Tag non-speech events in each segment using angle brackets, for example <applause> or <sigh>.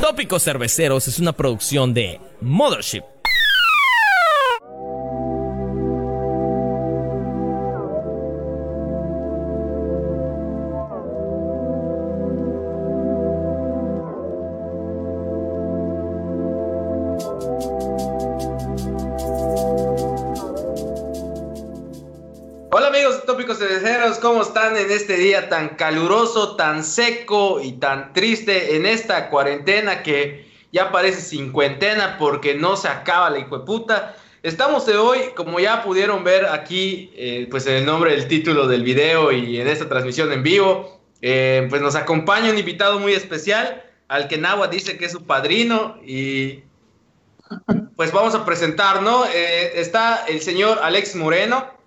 Tópicos Cerveceros es una producción de Mothership. Este día tan caluroso, tan seco y tan triste en esta cuarentena que ya parece cincuentena porque no se acaba la hijo de puta? Estamos de hoy, como ya pudieron ver aquí, eh, pues en el nombre del título del video y en esta transmisión en vivo, eh, pues nos acompaña un invitado muy especial, al que Nahua dice que es su padrino y pues vamos a presentar, ¿no? Eh, está el señor Alex Moreno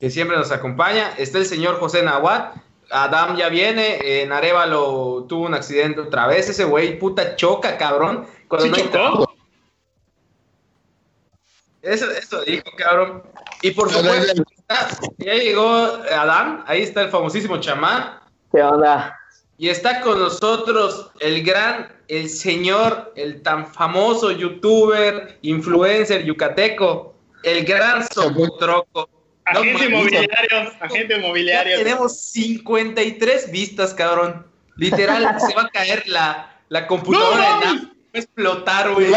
que siempre nos acompaña. Está el señor José Nahuat. Adam ya viene. En Arevalo tuvo un accidente otra vez. Ese güey, puta, choca, cabrón. Cuando ¿Sí no chocó? Eso, eso dijo, cabrón. Y por supuesto, ya llegó Adam. Ahí está el famosísimo chamán. ¿Qué onda? Y está con nosotros el gran, el señor, el tan famoso youtuber, influencer yucateco, el gran Socotroco. No Agente mames, inmobiliario, agente ya inmobiliario. tenemos 53 vistas, cabrón. Literal, <laughs> se va a caer la, la computadora No. Nam. Va a explotar, güey.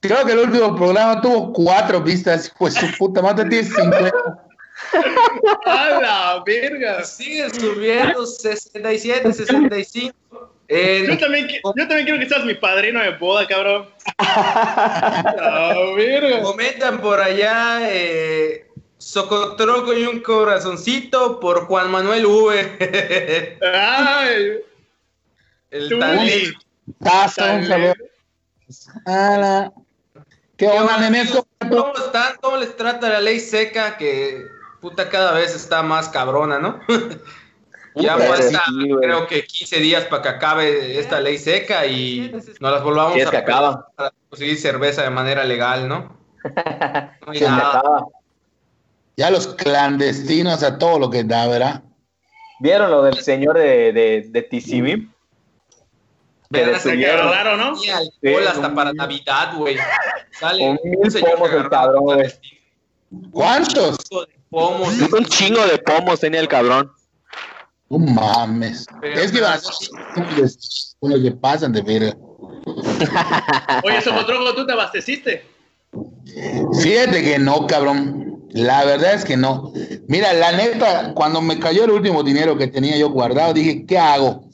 Creo que el último programa tuvo cuatro vistas. Pues su puta madre tiene 50. ¡A la verga! Sigue subiendo 67, 65. En- Yo también, yo también quiero que seas mi padrino de boda, cabrón. ¡A <laughs> verga! Comentan por allá eh, Socotroco y un corazoncito por Juan Manuel V. ¡Ay! El talento. ¿Qué onda, ¿Cómo están? ¿Cómo les trata la ley seca? Que puta cada vez está más cabrona, ¿no? <laughs> ya Puta, falta, sí, creo que 15 días para que acabe esta ley seca y nos las volvamos es a que pedir acaba. para conseguir cerveza de manera legal, ¿no? <laughs> No hay Se me nada. acaba. Ya los clandestinos a todo lo que da, ¿verdad? ¿Vieron lo del señor de, de, de TCB? Cabrón, Raro, ¿no? tenía alcohol Sí, hasta un- para Navidad, güey. Sale un señor pomos que el agarraba cabrón, güey. clandestino. ¿Cuántos? Un de pomos. Un chingo de pomos tenía el cabrón. No mames. Pero- es que van unos que pasan de verga. <laughs> Oye, Socotroco, ¿tú te abasteciste? Fíjate que no, cabrón. La verdad es que no. Mira, la neta, cuando me cayó el último dinero que tenía yo guardado, dije, ¿qué hago?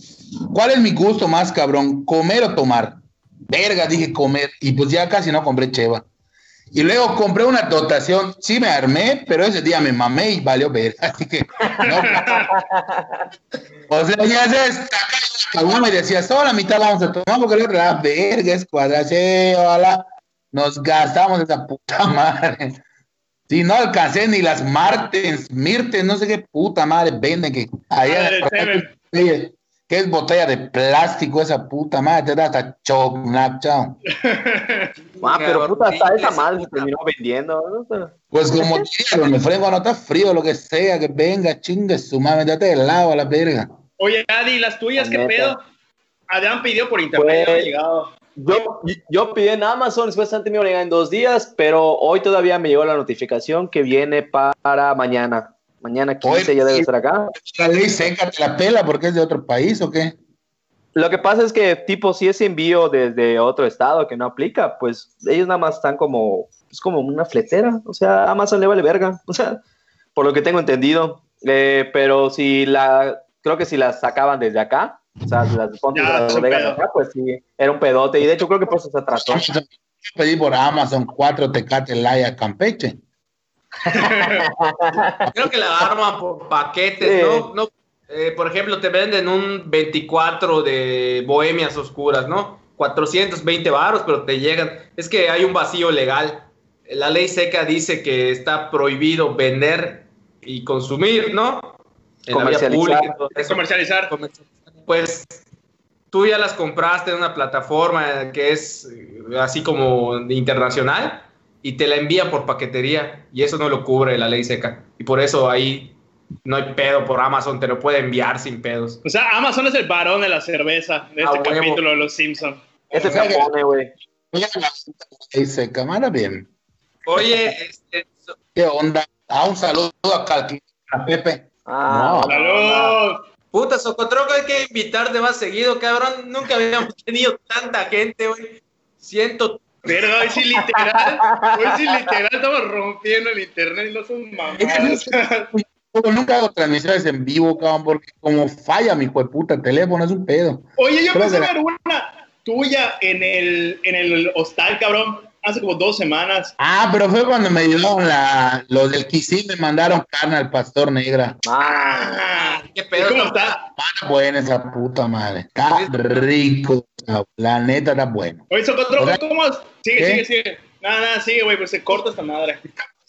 ¿Cuál es mi gusto más, cabrón? ¿Comer o tomar? Verga, dije comer. Y pues ya casi no compré cheva. Y luego compré una dotación. Sí me armé, pero ese día me mamé y valió ver. <laughs> Así que, no. o sea, ya sabes, caguama y decía, solo la mitad vamos a tomar porque la ah, verga, es cuadrache, ojalá. Nos gastamos esa puta <laughs> madre. Si no alcancé ni las Martens, Mirtens, no sé qué puta madre venden que allá Ah, que es botella de plástico esa puta madre, te da hasta choc, chao. <laughs> Ah, pero puta, hasta esa madre se terminó vendiendo. ¿no? Pues como <laughs> diría, me freno cuando está frío, lo que sea, que venga, chingue su madre, date del lado a la verga. Oye, Adi, ¿las tuyas La qué neta. pedo? Adrián pidió por internet, Pues- no ha llegado. Yo, yo pedí en Amazon, supuestamente me iba a llegar en dos días, pero hoy todavía me llegó la notificación que viene para mañana. Mañana 15 Oye, ya debe estar acá. La ley seca te la pela porque es de otro país o qué? Lo que pasa es que, tipo, si es envío desde otro estado que no aplica, pues ellos nada más están como, es como una fletera. O sea, Amazon le vale verga. O sea, por lo que tengo entendido. Eh, pero si la, creo que si las sacaban desde acá, o sea, las ponte Ya, de bodegas acá, pues sí, era un pedote. Y de hecho, creo que por eso se atrasó. Pedí por Amazon cuatro Tecate Laya Campeche. <laughs> Creo que la arman por paquetes, Sí. ¿no? no eh, por ejemplo, te venden un 24 de bohemias oscuras, ¿no? 420 varos, pero te llegan. Es que hay un vacío legal. La ley seca dice que está prohibido vender y consumir, ¿no? En la vía Comercializar. pública, comercializar. Pues tú ya las compraste en una plataforma que es eh, así como internacional y te la envía por paquetería y eso no lo cubre la ley seca. Y por eso ahí no hay pedo por Amazon, te lo puede enviar sin pedos. O sea, Amazon es el varón de la cerveza de este Ah, huevo. capítulo de Los Simpsons. Ese se pone, güey. Dice, cámara bien. Oye, este, ¿Qué onda? Ah, un saludo a Pepe. Ah, No. ¡Salud! puta, Socotroco hay que invitarte más seguido, cabrón. Nunca habíamos <laughs> tenido tanta gente, güey. Siento Verga, hoy sí literal, hoy sí literal estamos rompiendo el internet y no son mamadas. Yo nunca hago transmisiones en vivo, cabrón, porque como falla mi hijo de puta teléfono, es un pedo. Oye, yo pensé ver una tuya en el, en el hostal, cabrón, hace como dos semanas. Ah, pero fue cuando me llevaron la, los del Kisil, me mandaron carne al pastor negra. ah, Ah, qué pedo. ¿Cómo está? Está buena esa puta madre. Está rico. La neta está bueno. Oye, Socotroco. ¿cómo? es? Sigue, ¿Qué? sigue, sigue. Nada, nada, sigue, güey, pues se corta esta madre.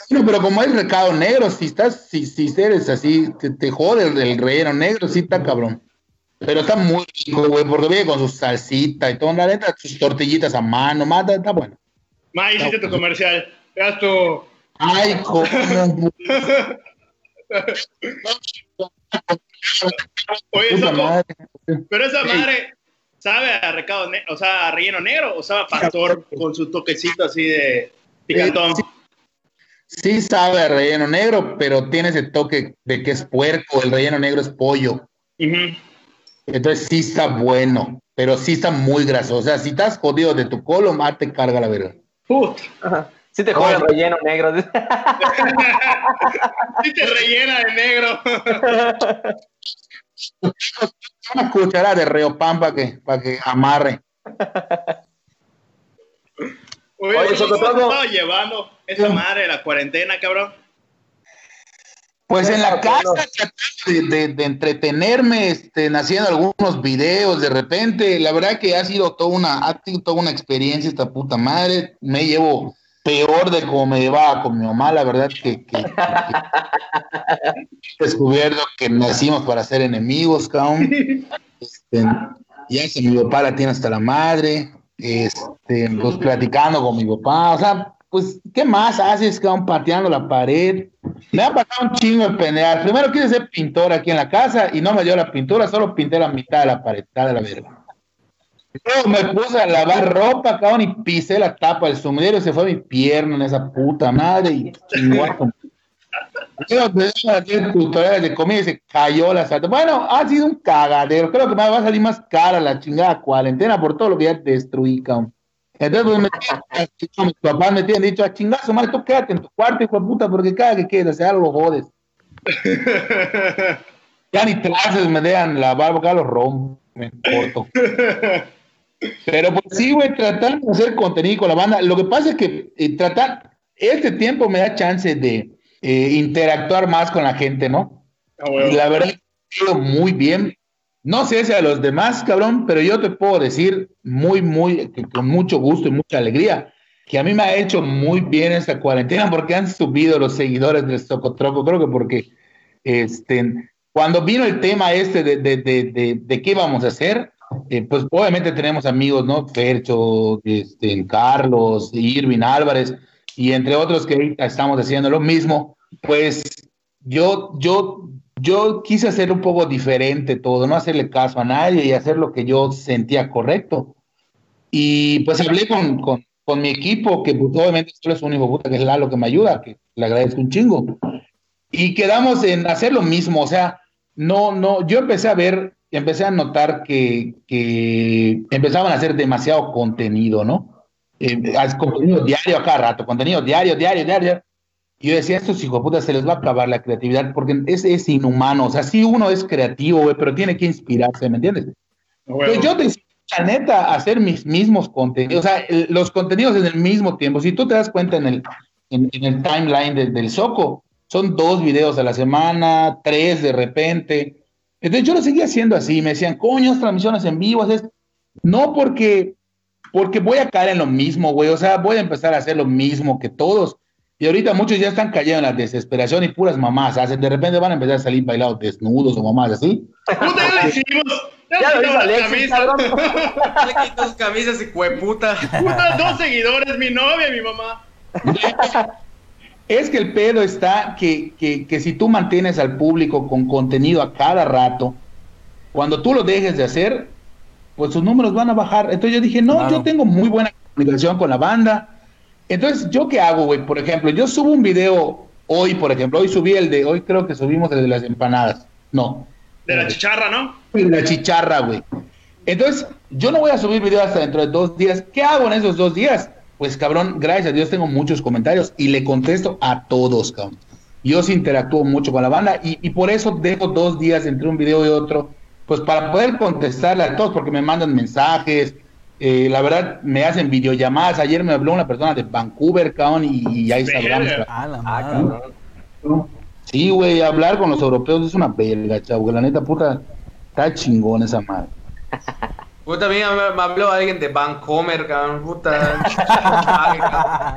No, pero como hay recado negro, si estás, si, si eres así, te, te jode el, el relleno negro, sí está cabrón. Pero está muy rico, güey, porque viene con su salsita y todo, la neta, sus tortillitas a mano, mata, está bueno. Ma, hiciste tu comercial. Ya tu. Ay, cómo. <laughs> Oye, Soco, pero esa madre sabe a recado, o sea, a relleno negro o sabe a pastor con su toquecito así de picantón. Sí. Sí sabe a relleno negro, pero tiene ese toque de que es puerco, el relleno negro es pollo. Entonces sí está bueno, pero sí está muy grasoso. O sea, si estás jodido de tu colon, más te carga la verga. Puta. sí te joden relleno negro. <laughs> Sí te rellena de negro. <laughs> Una cucharada de reo pan para que, para que amarre. Oye, Oye, ¿cómo estaba llevando esa madre de la cuarentena, cabrón? Pues en la casa tratando de, de- de entretenerme, este, haciendo algunos videos de repente. La verdad que ha sido toda una, ha sido toda una experiencia esta puta madre. Me llevo peor de como me llevaba con mi mamá, la verdad que, que- que- descubierto que nacimos para ser enemigos, cabrón. Este, ya que mi papá la tiene hasta la madre, este, pues platicando con mi papá, o sea, pues, ¿qué más haces, cabrón, pateando la pared? Me ha pasado un chingo de pendejar. Primero quise ser pintor aquí en la casa y no me dio la pintura, solo pinté la mitad de la pared, de la verga. Luego me puse a lavar ropa, cabrón, y pisé la tapa del sumidero y se fue mi pierna en esa puta madre y chingó a tu- Luego empecé a hacer tutoriales de comida y se cayó la salta. Bueno, ha sido un cagadero. Creo que me va a salir más cara la chingada cuarentena por todo lo que ya destruí, cabrón. Entonces, pues, me mis papás me tienen dicho, a chingazo, madre, tú quédate en tu cuarto, hijo de puta, porque cada que quieras algo lo jodes. <laughs> Ya ni clases me dejan lavar, porque ya los rompo, me corto. <laughs> Pero pues sí, güey, tratar de hacer contenido con la banda. Lo que pasa es que eh, tratar, este tiempo me da chance de eh, interactuar más con la gente, ¿no? Ah, huevo. Y la verdad, muy bien. No sé si a los demás, cabrón, pero yo te puedo decir muy, muy, con mucho gusto y mucha alegría, que a mí me ha hecho muy bien esta cuarentena porque han subido los seguidores del Socotroco. Creo que porque este, cuando vino el tema este de, de, de, de, de qué vamos a hacer, eh, pues obviamente tenemos amigos, ¿no? Fercho, este, Carlos, Irving Álvarez, y entre otros que ahorita estamos haciendo lo mismo, pues yo, yo, yo quise hacer un poco diferente todo, no hacerle caso a nadie y hacer lo que yo sentía correcto. Y pues hablé con, con, con mi equipo, que pues, obviamente solo es un hijo puta, que es Lalo que me ayuda, que le agradezco un chingo. Y quedamos en hacer lo mismo, o sea, no, no, yo empecé a ver, empecé a notar que, que empezaban a hacer demasiado contenido, ¿no? Eh, contenido diario a cada rato, contenido diario, diario, diario. Y yo decía, estos hijos de puta se les va a acabar la creatividad porque es, es inhumano. O sea, sí uno es creativo, güey, pero tiene que inspirarse, ¿me entiendes? Pues yo te la neta, hacer mis mismos contenidos, o sea, el- los contenidos en el mismo tiempo. Si tú te das cuenta en el, en, en el timeline del, del Soco, son dos videos a la semana, tres de repente. Entonces yo lo seguía haciendo así, me decían, coño, transmisiones en vivo, haces... No porque, porque voy a caer en lo mismo, güey, o sea, voy a empezar a hacer lo mismo que todos. Y ahorita muchos ya están cayendo en la desesperación y puras mamás hacen, de repente van a empezar a salir bailados desnudos o mamás así. Puta, ya las Alexis, camisas. cabrón. <laughs> Le camisas y cueputa. Puta, dos seguidores, mi novia y mi mamá. <laughs> Es que el pedo está que, que, que si tú mantienes al público con contenido a cada rato, cuando tú lo dejes de hacer, pues sus números van a bajar. Entonces yo dije, no, Claro. yo tengo muy buena comunicación con la banda. Entonces, ¿yo qué hago, güey? Por ejemplo, yo subo un video hoy, por ejemplo, hoy subí el de, hoy creo que subimos el de las empanadas. No, De la chicharra, ¿no? de la chicharra, güey. Entonces, yo no voy a subir video hasta dentro de dos días. ¿Qué hago en esos dos días? Pues, cabrón, gracias a Dios tengo muchos comentarios y le contesto a todos, cabrón. Yo sí interactúo mucho con la banda y, y por eso dejo dos días entre un video y otro, pues para poder contestarle a todos, porque me mandan mensajes, eh, la verdad me hacen videollamadas. Ayer me habló una persona de Vancouver, cabrón, y, y ahí hablamos. Ah, la Ah, madre. cabrón. Sí, güey, hablar con los europeos es una verga, chavo, que la neta puta, está chingón esa madre. <laughs> Puta, también me, me habló alguien de Vancomer, cabrón. Puta. <laughs>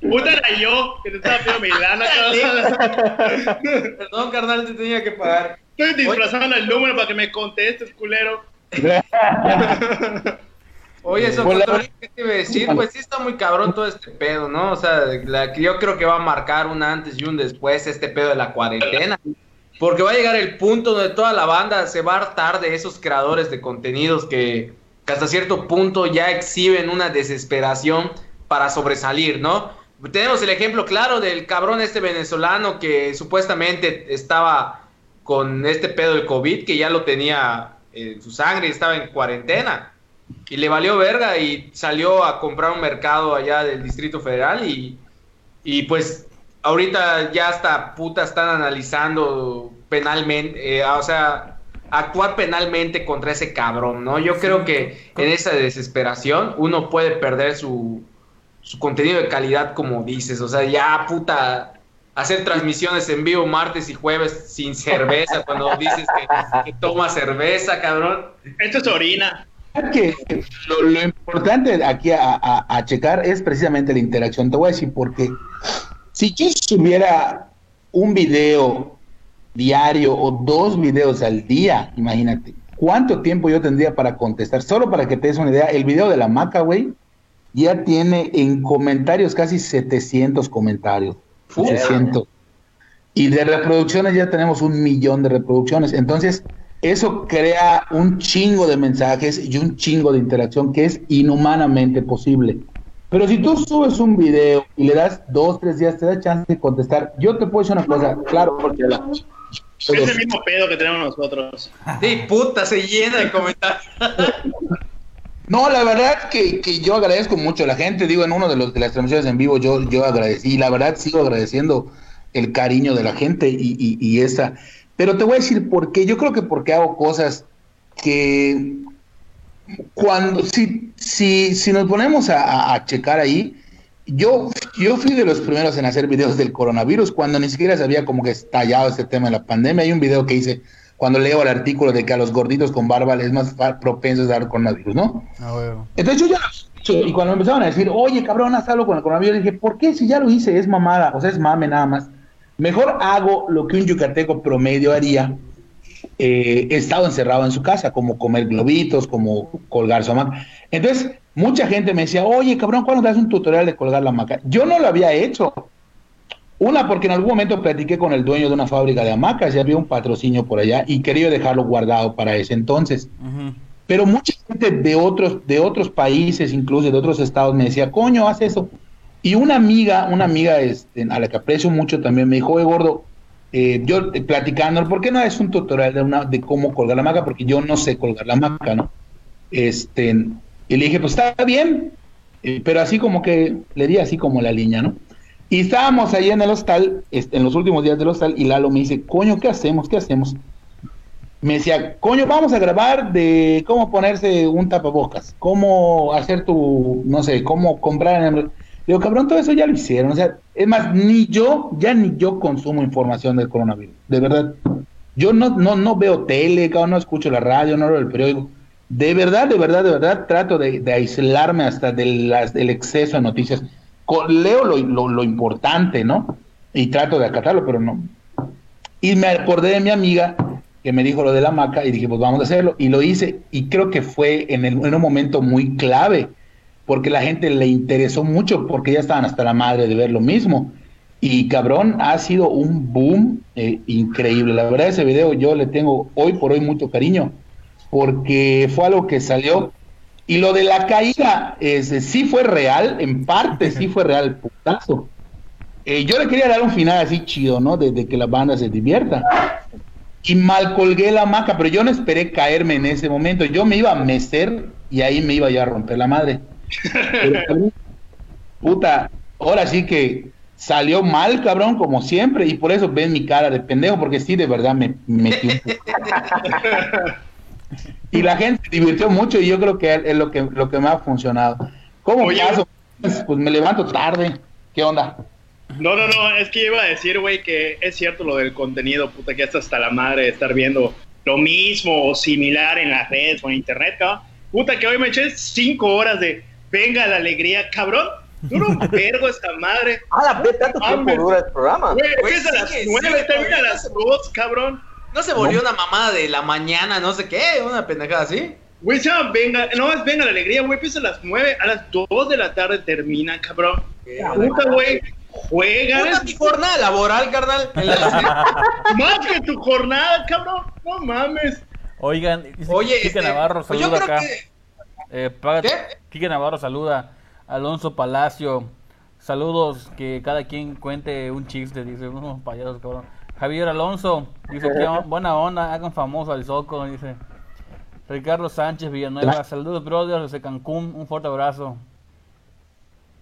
Puta era yo, que te estaba pidiendo mi lana, cabrón. Perdón, carnal, te tenía que pagar. Estoy disfrazando el número para que me contestes, culero. <laughs> Oye, eso. ¿qué te iba a decir? Pues sí está muy cabrón todo este pedo, ¿no? O sea, la, que yo creo que va a marcar un antes y un después este pedo de la cuarentena. Porque va a llegar el punto donde toda la banda se va a hartar de esos creadores de contenidos que, hasta cierto punto ya exhiben una desesperación para sobresalir, ¿no? Tenemos el ejemplo claro del cabrón este venezolano que supuestamente estaba con este pedo del COVID, que ya lo tenía en su sangre y estaba en cuarentena. Y le valió verga y salió a comprar un mercado allá del Distrito Federal y, y pues ahorita ya hasta puta están analizando penalmente, eh, o sea, actuar penalmente contra ese cabrón, ¿no? Yo creo que en esa desesperación uno puede perder su, su contenido de calidad como dices, o sea, ya puta hacer transmisiones en vivo martes y jueves sin cerveza <laughs> cuando dices que, que toma cerveza, cabrón. Esto es orina. que lo, lo importante aquí a, a- a checar es precisamente la interacción. Te voy a decir por qué. Si yo subiera un video diario o dos videos al día, imagínate, ¿cuánto tiempo yo tendría para contestar? Solo para que te des una idea, el video de la maca, güey, ya tiene en comentarios casi 700 comentarios. 700. Y de reproducciones ya tenemos un millón de reproducciones. Entonces, eso crea un chingo de mensajes y un chingo de interacción que es inhumanamente posible. Pero si tú subes un video y le das dos, tres días, te da chance de contestar. Yo te puedo decir una cosa, claro, porque la- Es el mismo pedo que tenemos nosotros. Sí, puta, se llena de comentarios. <laughs> No, la verdad que, que yo agradezco mucho a la gente. Digo, en uno de los de las transmisiones en vivo yo, yo agradecí. Y la verdad sigo agradeciendo el cariño de la gente y, y, y esa. Pero te voy a decir por qué. Yo creo que porque hago cosas que cuando si, si, si nos ponemos a, checar ahí, yo, yo fui de los primeros en hacer videos del coronavirus cuando ni siquiera se había como que estallado este tema de la pandemia. Hay un video que hice cuando leo el artículo de que a los gorditos con barba les es más propensos a dar coronavirus, ¿no? Ah. Entonces yo ya lo y cuando me empezaron a decir, oye, cabrón, haz algo con el coronavirus, dije, ¿por qué? Si ya lo hice, es mamada, o sea, es mame nada más. Mejor hago lo que un yucateco promedio haría, eh, estado encerrado en su casa, como comer globitos, como colgar su hamaca. Entonces, mucha gente me decía, oye, cabrón, ¿cuándo das un tutorial de colgar la hamaca? Yo no lo había hecho. Una, porque en algún momento platiqué con el dueño de una fábrica de hamacas y había un patrocinio por allá y quería dejarlo guardado para ese entonces Ujú. pero mucha gente de otros, de otros países, incluso de otros estados, me decía, coño, haz eso. Y una amiga, una amiga este, a la que aprecio mucho también me dijo, oye, gordo, eh, yo eh, platicando, ¿por qué no es un tutorial de, una, de cómo colgar la maca? Porque yo no sé colgar la maca, ¿no? Este, y le dije, pues está bien, eh, pero así como que le di así como la línea, ¿no? Y estábamos ahí en el hostal, este, en los últimos días del hostal, y Lalo me dice, coño, ¿qué hacemos? ¿Qué hacemos? me decía, coño, vamos a grabar de cómo ponerse un tapabocas, cómo hacer tu, no sé, cómo comprar en. Digo, cabrón, todo eso ya lo hicieron. O sea, es más, ni yo, ya ni yo consumo información del coronavirus. De verdad. Yo no, no, no veo tele, cabrón, no escucho la radio, no veo el periódico. De verdad, de verdad, de verdad, trato de, aislarme hasta de las- del exceso de noticias. Leo lo, importante, ¿no? Y trato de acatarlo, pero no. Y me acordé de mi amiga que me dijo lo de la maca y dije, pues vamos a hacerlo. Y lo hice y creo que fue en un momento muy clave, porque la gente le interesó mucho, porque ya estaban hasta la madre de ver lo mismo. Y cabrón, ha sido un boom eh, increíble. La verdad, ese video yo le tengo hoy por hoy mucho cariño, porque fue algo que salió. Y lo de la caída, es, sí fue real, en parte sí fue real, putazo. Eh, yo le quería dar un final así chido, ¿no? Desde que la banda se divierta. Y mal colgué la maca, pero yo no esperé caerme en ese momento. Yo me iba a mecer y ahí me iba yo a romper la madre. Pero, puta, ahora sí que salió mal, cabrón, como siempre, y por eso ven mi cara de pendejo, porque sí, de verdad me, me metí un poco. <laughs> Y la gente se divirtió mucho y yo creo que es lo que, lo que me ha funcionado. ¿Cómo Oye, paso? Pues me levanto tarde. ¿Qué onda? No, no, no, es que iba a decir, güey, que es cierto lo del contenido, puta, que hasta hasta la madre de estar viendo lo mismo o similar en las redes o en internet, cabrón. Puta, que hoy me eché cinco horas de venga la alegría, cabrón. Duro un <laughs> vergo esta madre. Ah, la ve, tanto tiempo dura el programa. Güey, empieza a las nueve, termina a las dos, cabrón. ¿No se volvió una mamada de la mañana, no sé qué? Una pendejada así. Güey, venga, no es venga la alegría, güey, empieza a las nueve, a las dos de la tarde termina, cabrón. Puta, güey, juega. Puta mi jornada laboral, carnal. <laughs> Más que tu jornada, cabrón. No mames. Oigan, dice Oye, Quique este, Navarro pues creo acá. que Eh, paga- ¿Qué? Quique Navarro saluda. Alonso Palacio. Saludos, que cada quien cuente un chiste, dice unos payasos, cabrón. Javier Alonso, dice que <laughs> buena onda, hagan famoso al Soco, dice. Ricardo Sánchez Villanueva, saludos brothers desde Cancún, un fuerte abrazo.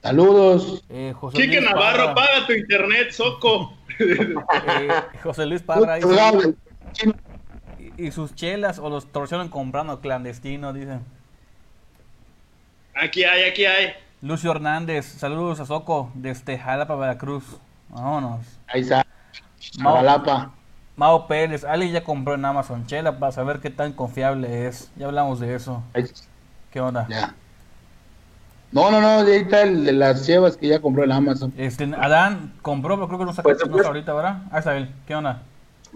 Saludos. Eh, José Quique Luis Navarro, Parra, paga tu internet, soco. eh, José Luis <laughs> Parra dice, y, y sus chelas o los torsionan comprando clandestino, dice. Aquí hay, aquí hay. Lucio Hernández, saludos a Soco desde Jalapa, Veracruz. Vámonos. Ahí está. Mau, Chavalapa. Mao Pérez, Ali ya compró en Amazon Chela para saber qué tan confiable es. Ya hablamos de eso. ¿Qué onda? Ya. No, no, no, ahí está el de las llevas que ya compró el Amazon. Este, Adán compró, pero creo que no saca Pues, pues. está ahorita, ¿verdad? Ahí está él. ¿Qué onda?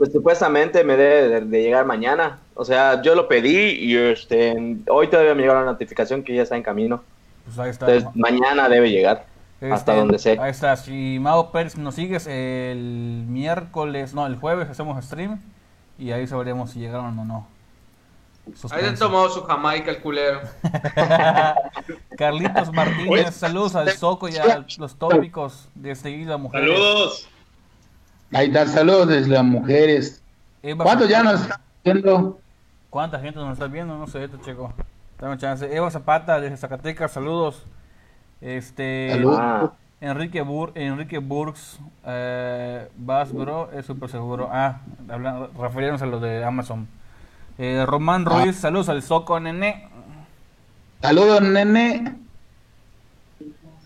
Pues supuestamente me debe de, de llegar mañana. O sea, yo lo pedí y este, hoy todavía me llegó la notificación que ya está en camino. Pues ahí está. Entonces mañana debe llegar. Este, hasta donde sé. Ahí está. Si Mao Pérez nos sigues el miércoles, no, el jueves hacemos stream y ahí sabremos si llegaron o no. ahí se tomó su Jamaica el culero. <laughs> Carlitos Martínez, saludos al Soco y a los tópicos de este Isla Mujeres. Saludos. Ahí está, saludos desde las mujeres. ¿Cuántos ya Zapata. nos están viendo? ¿Cuánta gente nos está viendo? No sé, te checo. Dame chance. Eva Zapata desde Zacatecas, saludos. Este Saludos. Ah, Enrique Bur Enrique Burks eh, Bro es súper seguro. Ah, refiriéndose a lo de Amazon. Eh, Román Ruiz, saludos al Soco Nene. Saludos, nene.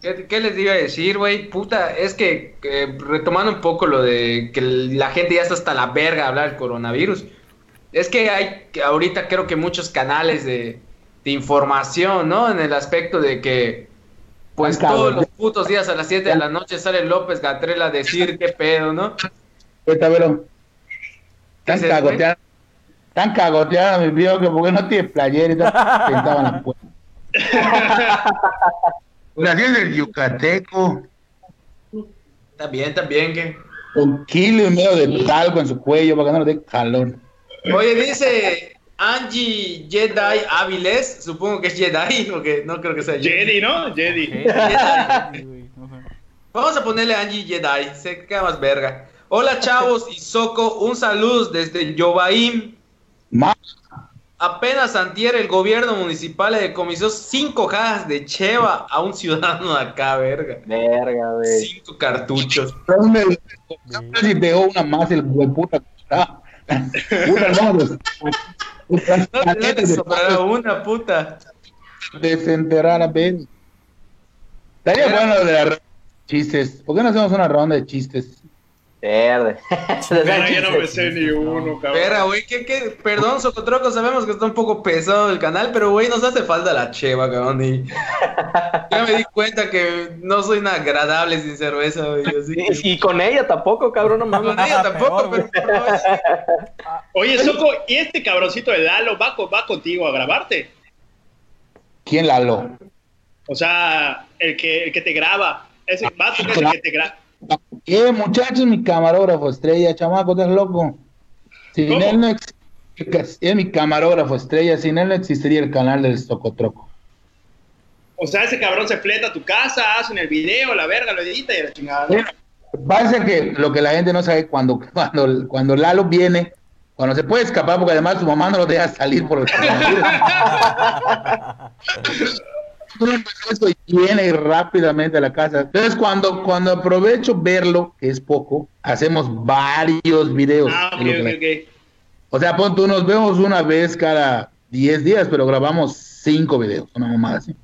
¿Qué, qué les iba a decir, güey? Puta, es que eh, retomando un poco lo de que la gente ya está hasta la verga de hablar del coronavirus. Es que hay ahorita creo que muchos canales de, de información, ¿no? En el aspecto de que, pues todos los putos días a las 7 de la noche sale López Gatrell a decir qué pedo, ¿no? Ahorita, velo. Tan cagoteada. Tan cagoteada, mi viejo, que porque no tiene playera y está <laughs> sentado en la puerta. <laughs> Es el yucateco. También, también que... Con kilo y medio de talco en su cuello para que no le dé calor. Oye, dice Angie Jedi Áviles, supongo que es Jedi, <laughs> porque no creo que sea Jedi, ¿no? Jedi. <laughs> No sé. Vamos a ponerle Angie Jedi, se queda más verga. Hola chavos y Soco, un saludo desde Yobaim. Más. Apenas antier el gobierno municipal le decomisó cinco cajas de cheva a un ciudadano de acá, verga. verga, güey. Cinco cartuchos. <laughs> Si dejó una más el hueputa. Ah. Puta, no, pues, No, no te sobrará una puta. desenterrar a ver. Estaría bueno lo de la ronda de chistes. ¿Por qué no hacemos una ronda de chistes? Verde. <laughs> Cara, ya no me sé ni uno, cabrón. Verga, güey, ¿qué, qué? Perdón, Socotroco, sabemos que está un poco pesado el canal, pero güey, nos hace falta la cheva, cabrón. Y <laughs> ya me di cuenta que no soy nada agradable sin cerveza, güey. Así que- Y, y con ella tampoco, cabrón, no mames. Con ella tampoco, Peor, pero no, Oye, Soco, ¿y este cabroncito de Lalo va, va contigo a grabarte? ¿Quién Lalo? O sea, el que, el que te graba. Ese vato que es el que te graba. ¿Qué, muchachos? Mi camarógrafo estrella, chamaco, estás loco. Sin ¿Cómo? él no es mi camarógrafo estrella, sin él no existiría el canal del Socotroco. O sea, ese cabrón se fleta a tu casa, hacen el video, la verga, lo edita y la chingada. ¿no? Pasa que lo que la gente no sabe cuando, cuando, cuando Lalo viene, cuando se puede escapar, porque además su mamá no lo deja salir por el <laughs> <laughs> coronavirus. Eso y viene rápidamente a la casa. Entonces, cuando, cuando aprovecho verlo, que es poco, hacemos varios videos. Ah, ok, lo ok, ok. O sea, pon tú, nos vemos una vez cada 10 días, pero grabamos cinco videos, una mamada así.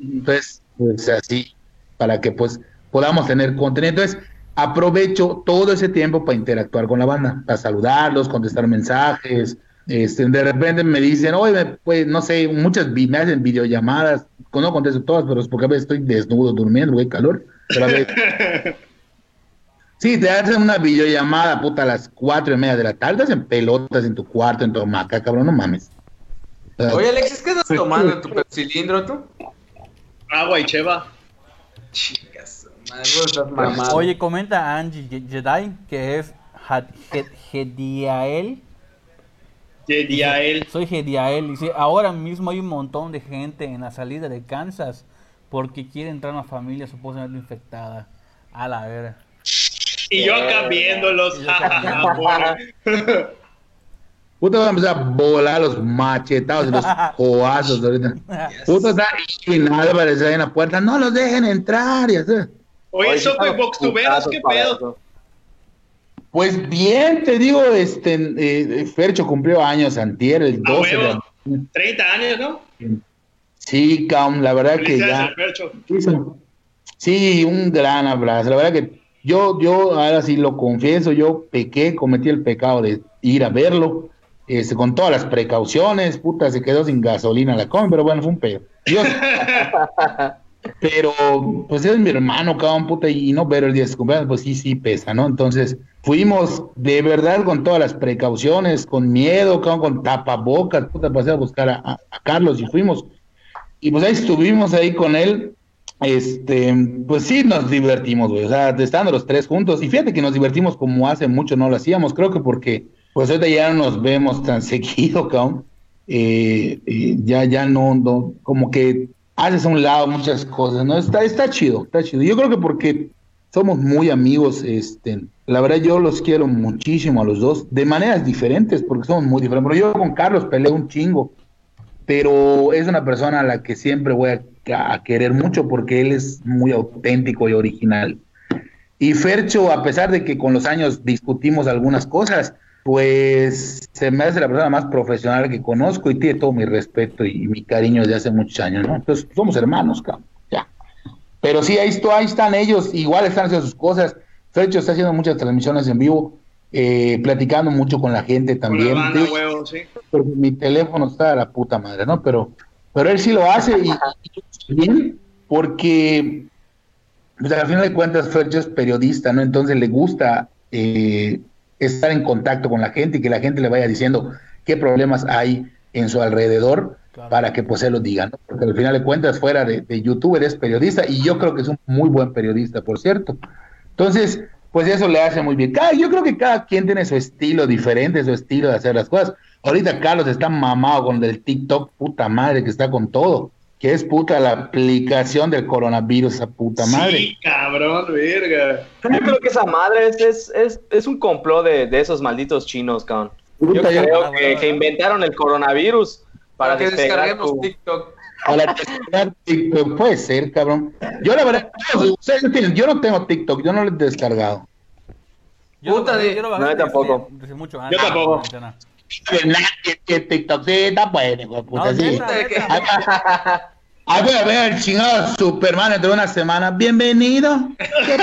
Entonces, pues así, para que pues podamos tener contenido. Entonces, aprovecho todo ese tiempo para interactuar con la banda, para saludarlos, contestar mensajes. Este, de repente me dicen, oye, pues no sé, muchas me hacen videollamadas, no contesto todas, pero es porque a veces estoy desnudo durmiendo, güey, calor. Pero a veces, <laughs> Sí, te hacen una videollamada, puta, a las cuatro y media de la tarde, te hacen pelotas en tu cuarto, en tu hamaca, cabrón, no mames. Oye, Alexis, ¿qué estás tomando en tu cilindro tú? Agua y cheva. Chicas, madre, vos estás mamado. Oye, comenta Angie Jedi que es Had- Ge- Gediael. Soy Gediael. Dice, ahora mismo hay un montón de gente en la salida de Kansas porque quiere entrar a una familia supuestamente infectada. A la vera. Y yo acá viéndolos. <laughs> Puta, va a empezar a volar los machetados y los <laughs> coazos ahorita. Puta, está Irving Álvarez ahí en la puerta, no los dejen entrar y así. Oye, eso están fue Vox Tuberos, qué pedo. eso. Pues bien, te digo, este, eh, Fercho cumplió años antier, el A 12 de huevo. abril. 30 años, ¿no? Sí, cabrón, la verdad que ya... Fercho. Sí, un gran abrazo. La verdad que yo, yo ahora sí lo confieso, yo pequé, cometí el pecado de ir a verlo, este, con todas las precauciones, puta, se quedó sin gasolina la come, pero bueno, fue un pedo. Dios. <laughs> pero, pues es mi hermano, cabrón, puta, y no ver el día de su cumpleaños, pues sí, sí pesa, ¿no? Entonces, fuimos de verdad con todas las precauciones, con miedo, con tapabocas, puta, pasé a buscar a Carlos y fuimos. Y pues ahí estuvimos ahí con él, este, pues sí nos divertimos, güey, o sea, estando los tres juntos, y fíjate que nos divertimos como hace mucho no lo hacíamos, creo que porque, pues ahorita ya no nos vemos tan <laughs> seguido, cabrón, eh, eh, ya, ya no, no, como que haces a un lado muchas cosas, ¿no? Está, está chido, está chido. Yo creo que porque somos muy amigos, este, la verdad yo los quiero muchísimo a los dos, de maneras diferentes, porque somos muy diferentes, pero yo con Carlos peleo un chingo, pero es una persona a la que siempre voy a, a querer mucho porque él es muy auténtico y original. Y Fercho, a pesar de que con los años discutimos algunas cosas, pues se me hace la persona más profesional que conozco y tiene todo mi respeto y mi cariño desde hace muchos años, ¿no? Entonces, somos hermanos, cabrón, ya. Pero sí, ahí, ahí están ellos, igual están haciendo sus cosas. Fercho está haciendo muchas transmisiones en vivo, eh, platicando mucho con la gente Con también. la banda, huevo, sí. porque mi teléfono está a la puta madre, ¿no? Pero, pero él sí lo hace y, y bien, porque pues, al final de cuentas Fercho es periodista, ¿no? Entonces le gusta eh, estar en contacto con la gente y que la gente le vaya diciendo qué problemas hay en su alrededor Claro. para que pues él lo diga, ¿no? Porque al final de cuentas fuera de, de youtuber es periodista y yo creo que es un muy buen periodista, por cierto. Entonces, pues eso le hace muy bien. Cada- yo creo que cada quien tiene su estilo diferente, su estilo de hacer las cosas. Ahorita Carlos está mamado con el TikTok, puta madre, que está con todo. Que es puta la aplicación del coronavirus, esa puta madre. Sí, cabrón, verga. Yo creo que esa madre es, es, es, es un complot de, de esos malditos chinos, cabrón. Yo Puta, yo- creo que, que inventaron el coronavirus para, Para que despegar descarguemos tu- TikTok. Para descargar TikTok, puede ser, cabrón. Yo la verdad, yo no tengo TikTok, yo no lo he descargado. Yo, Puta de- yo lo bajé tampoco. Desde, desde mucho antes. Yo tampoco. la. Nadie tiene TikTok, sí, está bueno, hijo de puta, No, sí. <laughs> Ah, voy a ver el chingado Superman dentro de una semana. Bienvenido. ¿Qué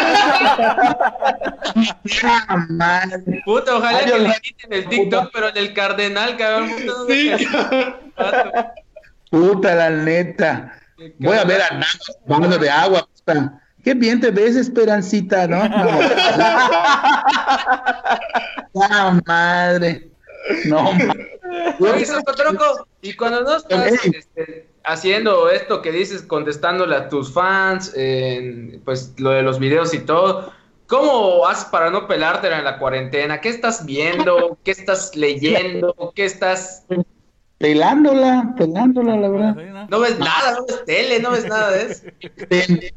pasa? Madre. Puta, ojalá Ay, que le quiten el TikTok, pero en el cardenal, cabrón. puta, no sé Sí. <laughs> Puta, la neta. Voy a ver a Nando tomando de agua. puta. Qué bien te ves, Esperancita, ¿no? <laughs> No. Ah, madre. No, madre. Oye, Socotroco, y cuando no estás este, haciendo esto que dices, contestándole a tus fans, en, pues lo de los videos y todo. ¿Cómo haces para no pelártela en la cuarentena? ¿Qué estás viendo? ¿Qué estás leyendo? ¿Qué estás...? Pelándola, pelándola, la verdad. No ves nada, no ves tele, no ves nada de eso. Este,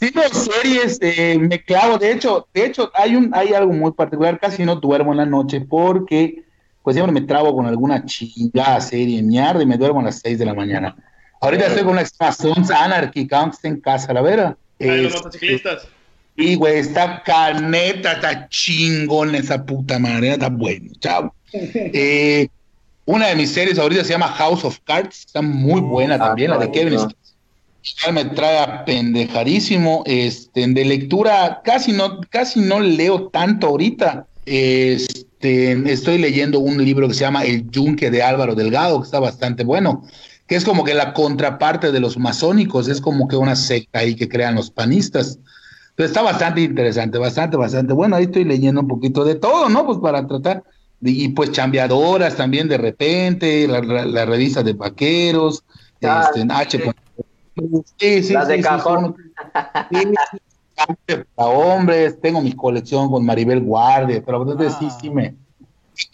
Sí, veo series, eh, me clavo. De hecho, de hecho, hay un, hay algo muy particular. Casi no duermo en la noche porque, pues siempre me trabo con alguna chingada serie, mierda, y me duermo a las 6 de la mañana. Ahorita estoy con una Sons Anarchy, esté en casa, la vera. Ah, los Es- motociclistas. y, güey, está caneta, está chingón esa puta madre, está bueno, chao. Eh, <laughs> una de mis series ahorita se llama House of Cards, está muy buena también, la de Kevin me trae a pendejarísimo. Este, de lectura, casi no, casi no leo tanto ahorita. Este, estoy leyendo un libro que se llama El Yunque de Álvaro Delgado, que está bastante bueno, que es como que la contraparte de los masónicos, es como que una secta ahí que crean los panistas. Pero está bastante interesante, bastante, bastante bueno. Ahí estoy leyendo un poquito de todo, ¿no? Pues para tratar. De- y pues chambeadoras también de repente, la, la, la revista de vaqueros, Ah, este, H. Sí, sí, Las de sí, sí, cajón. sí, sí, para hombres, tengo mi colección con Maribel Guardia, pero entonces sí, Ah. sí me,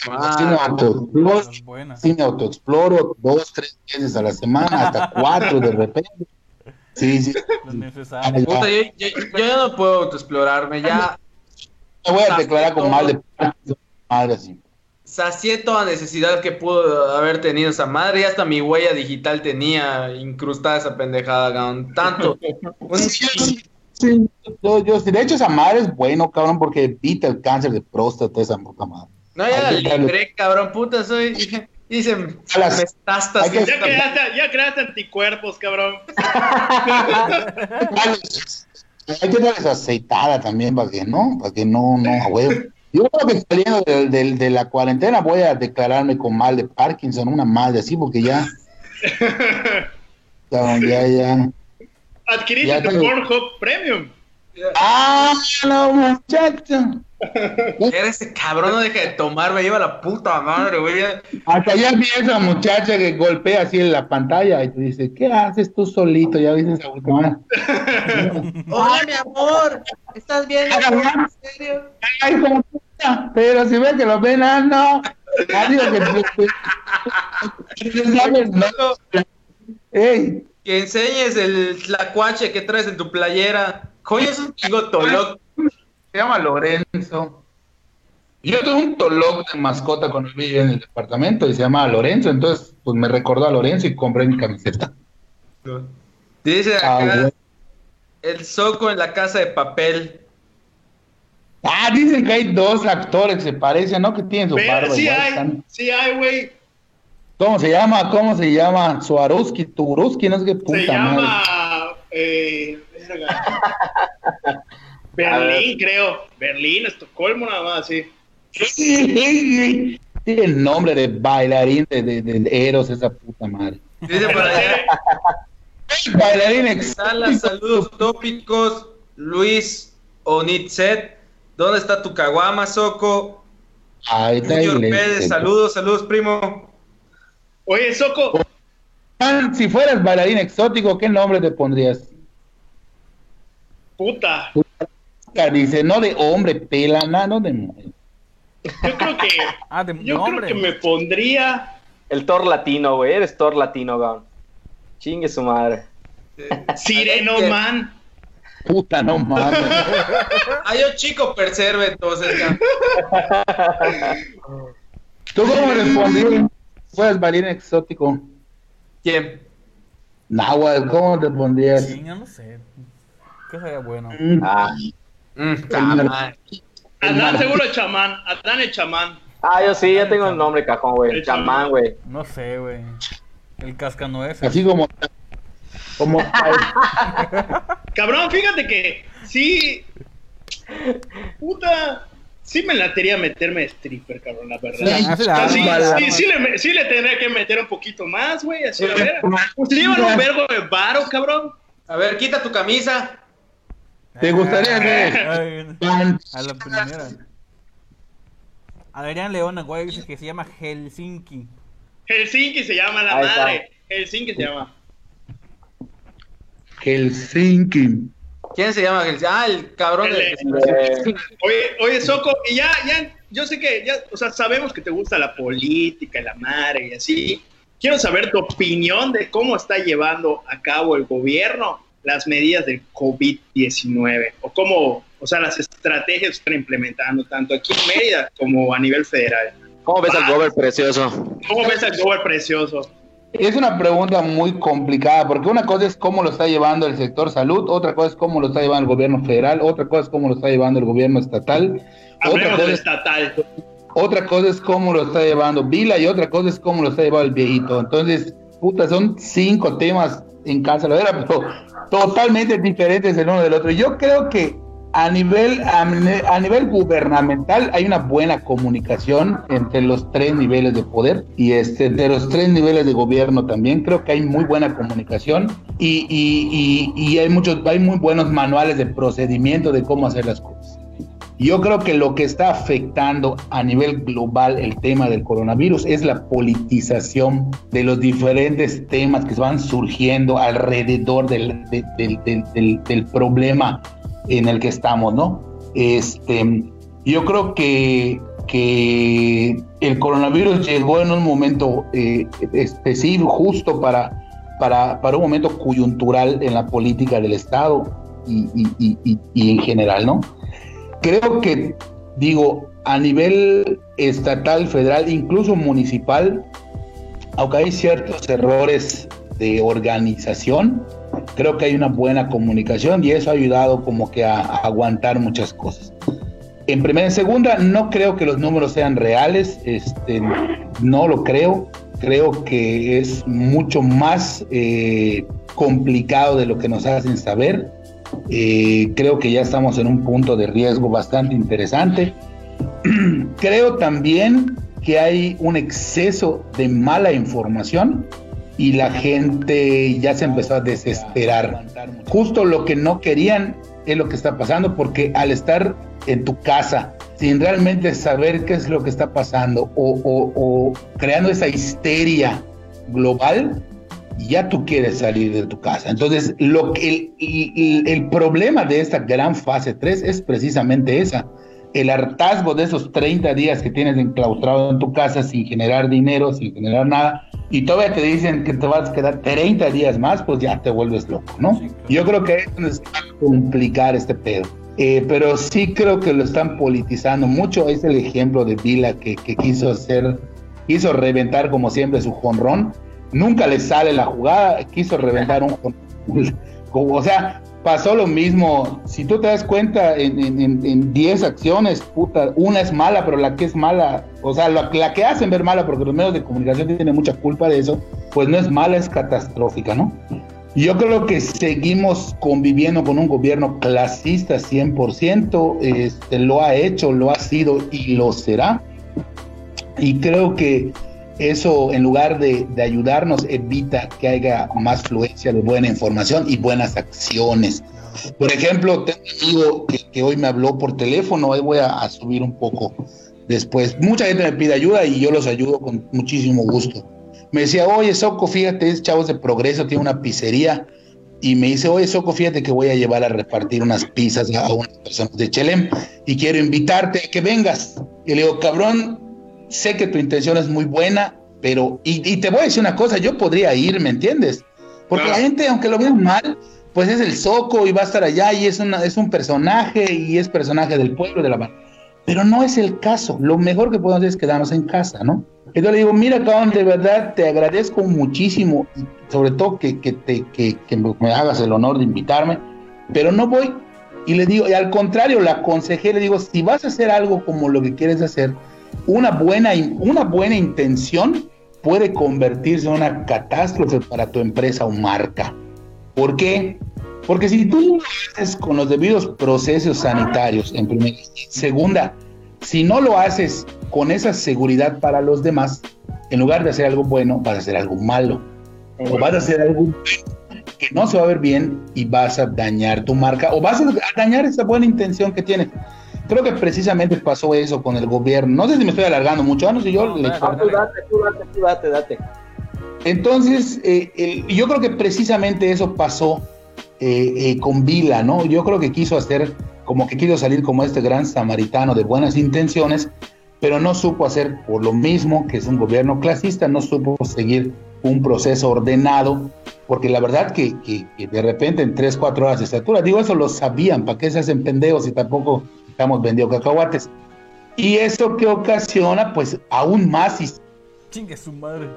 Ah, sí me autoexploro, Son buenas. sí me autoexploro dos, tres veces a la semana, hasta <laughs> cuatro de repente. Sí, sí. Lo necesario. Puta, yo, yo- yo ya no puedo autoexplorarme, ya Me voy a declarar con mal de madre así. Sacié toda necesidad que pudo haber tenido esa madre y hasta mi huella digital tenía incrustada esa pendejada, cabrón. Tanto. <laughs> Un- Sí, sí, yo, yo, de hecho esa madre es bueno, cabrón, porque evita el cáncer de próstata, esa puta madre. no, ya la libré, cabrón, puta, soy. <laughs> Dice, A las- metástasis. que- Ya creaste, ya creaste anticuerpos, cabrón. <laughs> Hay que darles aceitada también para que no, para que no, no, a huevo. Yo creo que saliendo de, la cuarentena voy a declararme con mal de Parkinson, una madre así, porque ya, <laughs> ya, ya, ya. Adquiriste Ya tu tengo- Pornhub Premium. ¡Ah, no, muchacho! <laughs> Era ese cabrón, no deja de tomar, me lleva la puta madre, güey. Hasta ya vi esa muchacha que golpea así en la pantalla y tú dices, ¿qué haces tú solito? Ya viste esa puta madre. <laughs> Hola, mi amor, ¿estás bien? ¿En serio? Ay, puta, pero si ves que lo ven, ah, no. Ah, digo que sabes, no. Ey, Que enseñes el tlacuache que traes en tu playera. Coño, es un chingo toloc. se llama Lorenzo. Yo tuve un toloc de mascota cuando vivía en el departamento y se llama Lorenzo, entonces pues me recordó a Lorenzo y compré mi camiseta. Dice Ah, acá, güey. el soco en la casa de papel. Ah, dicen que hay dos actores que se parecen, ¿no? Que tienen su Pero barba sí igual, hay, están- sí hay, güey. ¿Cómo se llama? ¿Cómo se llama? Suaruski, Turuski, no sé qué puta Se madre. llama. Eh, verga. <laughs> Berlín, creo. Berlín, Estocolmo, nada más, sí. Tiene el nombre de bailarín de, de, de Eros, esa puta madre. Dice por allá, Bailarín Sala, saludos tópicos. Luis Onitzet, ¿dónde está tu caguama, Soco? Ahí está Junior el- Pérez, el- saludos, saludos, primo. Oye, Soco, Si fueras bailarín exótico, ¿qué nombre te pondrías? puta. Dice, no de hombre, pela, nada, no de mujer. Yo creo que. <laughs> Ah, de Yo nombre. creo que me pondría. El Thor latino, güey. Eres Thor latino, cabrón. Chingue su madre. Sireno Man. Puta, no mames. Ah, yo chico perserve, entonces. ya. ¿Tú cómo respondías? Si fueras bailarín exótico. ¿Quién? Nahuatl, ¿cómo te pondrías? Sí, yo no sé. ¿Qué sería bueno? Mm, Ah, Mm, chamán. Adán, seguro chamán. Adán el chamán. ah yo sí, ya tengo el nombre cajón, güey. El Chamán, güey. No sé, güey. El cascanueces. Así como. Como. <laughs> Cabrón, fíjate que sí. Puta. Sí me latería meterme de stripper, cabrón, la verdad. Sí, la sí, sí, sí le, sí le tendría que meter un poquito más, güey. Así, a ver. Pues llevan un vergo de varo, cabrón. A ver, quita tu camisa. ¿Te gustaría que.? A la primera. Adrián Leona, güey, dice que se llama Helsinki. Helsinki se llama la madre. Helsinki se llama. Helsinki. ¿Quién se llama Helsinki? Ah, el cabrón de... Oye, oye, Soco, y ya, ya, yo sé que ya, o sea, sabemos que te gusta la política, la madre y así. Quiero saber tu opinión de cómo está llevando a cabo el gobierno las medidas del COVID-19 o cómo, o sea, las estrategias que están implementando tanto aquí en Mérida como a nivel federal. ¿Cómo ves al gober precioso? ¿Cómo ves al gober precioso? Es una pregunta muy complicada, porque una cosa es cómo lo está llevando el sector salud, otra cosa es cómo lo está llevando el gobierno federal, otra cosa es cómo lo está llevando el gobierno estatal. Hablemos otra cosa estatal. Otra cosa es cómo lo está llevando Vila y otra cosa es cómo lo está llevando el viejito. Entonces, puta, son cinco temas en casa, pero totalmente diferentes el uno del otro. Yo creo que a nivel, a, a nivel gubernamental hay una buena comunicación entre los tres niveles de poder y este, entre los tres niveles de gobierno también. Creo que hay muy buena comunicación y, y- y- y hay, muchos, hay muy buenos manuales de procedimiento de cómo hacer las cosas. Yo creo que lo que está afectando a nivel global el tema del coronavirus es la politización de los diferentes temas que van surgiendo alrededor de- del- del- del- del problema en el que estamos, ¿no? Este, yo creo que, que el coronavirus llegó en un momento eh, específico, justo para, para, para un momento coyuntural en la política del Estado y, y- y- y- en general, ¿no? creo que, digo, a nivel estatal, federal, incluso municipal, aunque hay ciertos errores de organización, creo que hay una buena comunicación y eso ha ayudado como que a, aguantar muchas cosas. En primera y segunda, no creo que los números sean reales, este, no lo creo. Creo que es mucho más eh, complicado de lo que nos hacen saber. Eh, creo que ya estamos en un punto de riesgo bastante interesante. <clears throat> creo también que hay un exceso de mala información y la gente ya se empezó a desesperar. Justo lo que no querían es lo que está pasando porque al estar en tu casa sin realmente saber qué es lo que está pasando o, o- creando esa histeria global, ya tú quieres salir de tu casa. Entonces, lo el, el- el problema de esta gran fase 3 es precisamente esa. El hartazgo de esos 30 días que tienes enclaustrado en tu casa sin generar dinero, sin generar nada, y todavía te dicen que te vas a quedar 30 días más, pues ya te vuelves loco, ¿no? Sí, claro. Yo creo que es donde se va a complicar este pedo. Eh, pero sí creo que lo están politizando mucho. Es el ejemplo de Vila que, que quiso hacer, quiso reventar como siempre su jonrón. Nunca le sale la jugada, quiso reventar un jonrón. <laughs> O sea, pasó lo mismo. Si tú te das cuenta, en 10 en, en 10 acciones, puta, una es mala, pero la que es mala, o sea, la, la que hacen ver mala, porque los medios de comunicación tienen mucha culpa de eso, pues no es mala, es catastrófica, ¿no? Yo creo que seguimos conviviendo con un gobierno clasista 100%, este, lo ha hecho, lo ha sido y lo será. Y creo que eso, en lugar de, ayudarnos, evita que haya más fluencia de buena información y buenas acciones. Por ejemplo, tengo un amigo que, que hoy me habló por teléfono, ahí voy a, a subir un poco después. Mucha gente me pide ayuda y yo los ayudo con muchísimo gusto. Me decía, oye, Soco, fíjate, es chavos de progreso, tiene una pizzería. Y me dice, oye, Soco, fíjate que voy a llevar a repartir unas pizzas a unas personas de Chelem y quiero invitarte a que vengas. Y le digo, cabrón, sé que tu intención es muy buena, pero, y, y te voy a decir una cosa, yo podría ir, ¿me entiendes? Porque Claro. la gente, aunque lo vean mal, pues es el Soco y va a estar allá y es, una, es un personaje y es personaje del pueblo, de la banda. Pero no es el caso. Lo mejor que podemos hacer es quedarnos en casa, ¿no? Entonces le digo, mira, cabrón, de verdad te agradezco muchísimo, y sobre todo que, que, te, que, que me hagas el honor de invitarme, pero no voy. Y le digo, y al contrario, la aconsejé, le digo, si vas a hacer algo como lo que quieres hacer, una buena, una buena intención puede convertirse en una catástrofe para tu empresa o marca. ¿Por qué? Porque si tú no lo haces con los debidos procesos sanitarios, en primera segunda, si no lo haces con esa seguridad para los demás, en lugar de hacer algo bueno, vas a hacer algo malo. O vas a hacer algo que no se va a ver bien y vas a dañar tu marca o vas a dañar esa buena intención que tienes. Creo que precisamente pasó eso con el gobierno. No sé si me estoy alargando mucho, ah, no sé yo. le- Ah, tú date, tú date, tú date, date. entonces, eh, el- yo creo que precisamente eso pasó eh, eh, con Vila, ¿no? Yo creo que quiso hacer, como que quiso salir como este gran samaritano de buenas intenciones, pero no supo hacer por lo mismo que es un gobierno clasista, no supo seguir un proceso ordenado, porque la verdad que, que- que de repente en tres, cuatro horas de estatura, digo, eso lo sabían, ¿para qué se hacen pendejos y tampoco estamos vendiendo cacahuates? Y eso que ocasiona, pues, aún más his- Chingue su madre.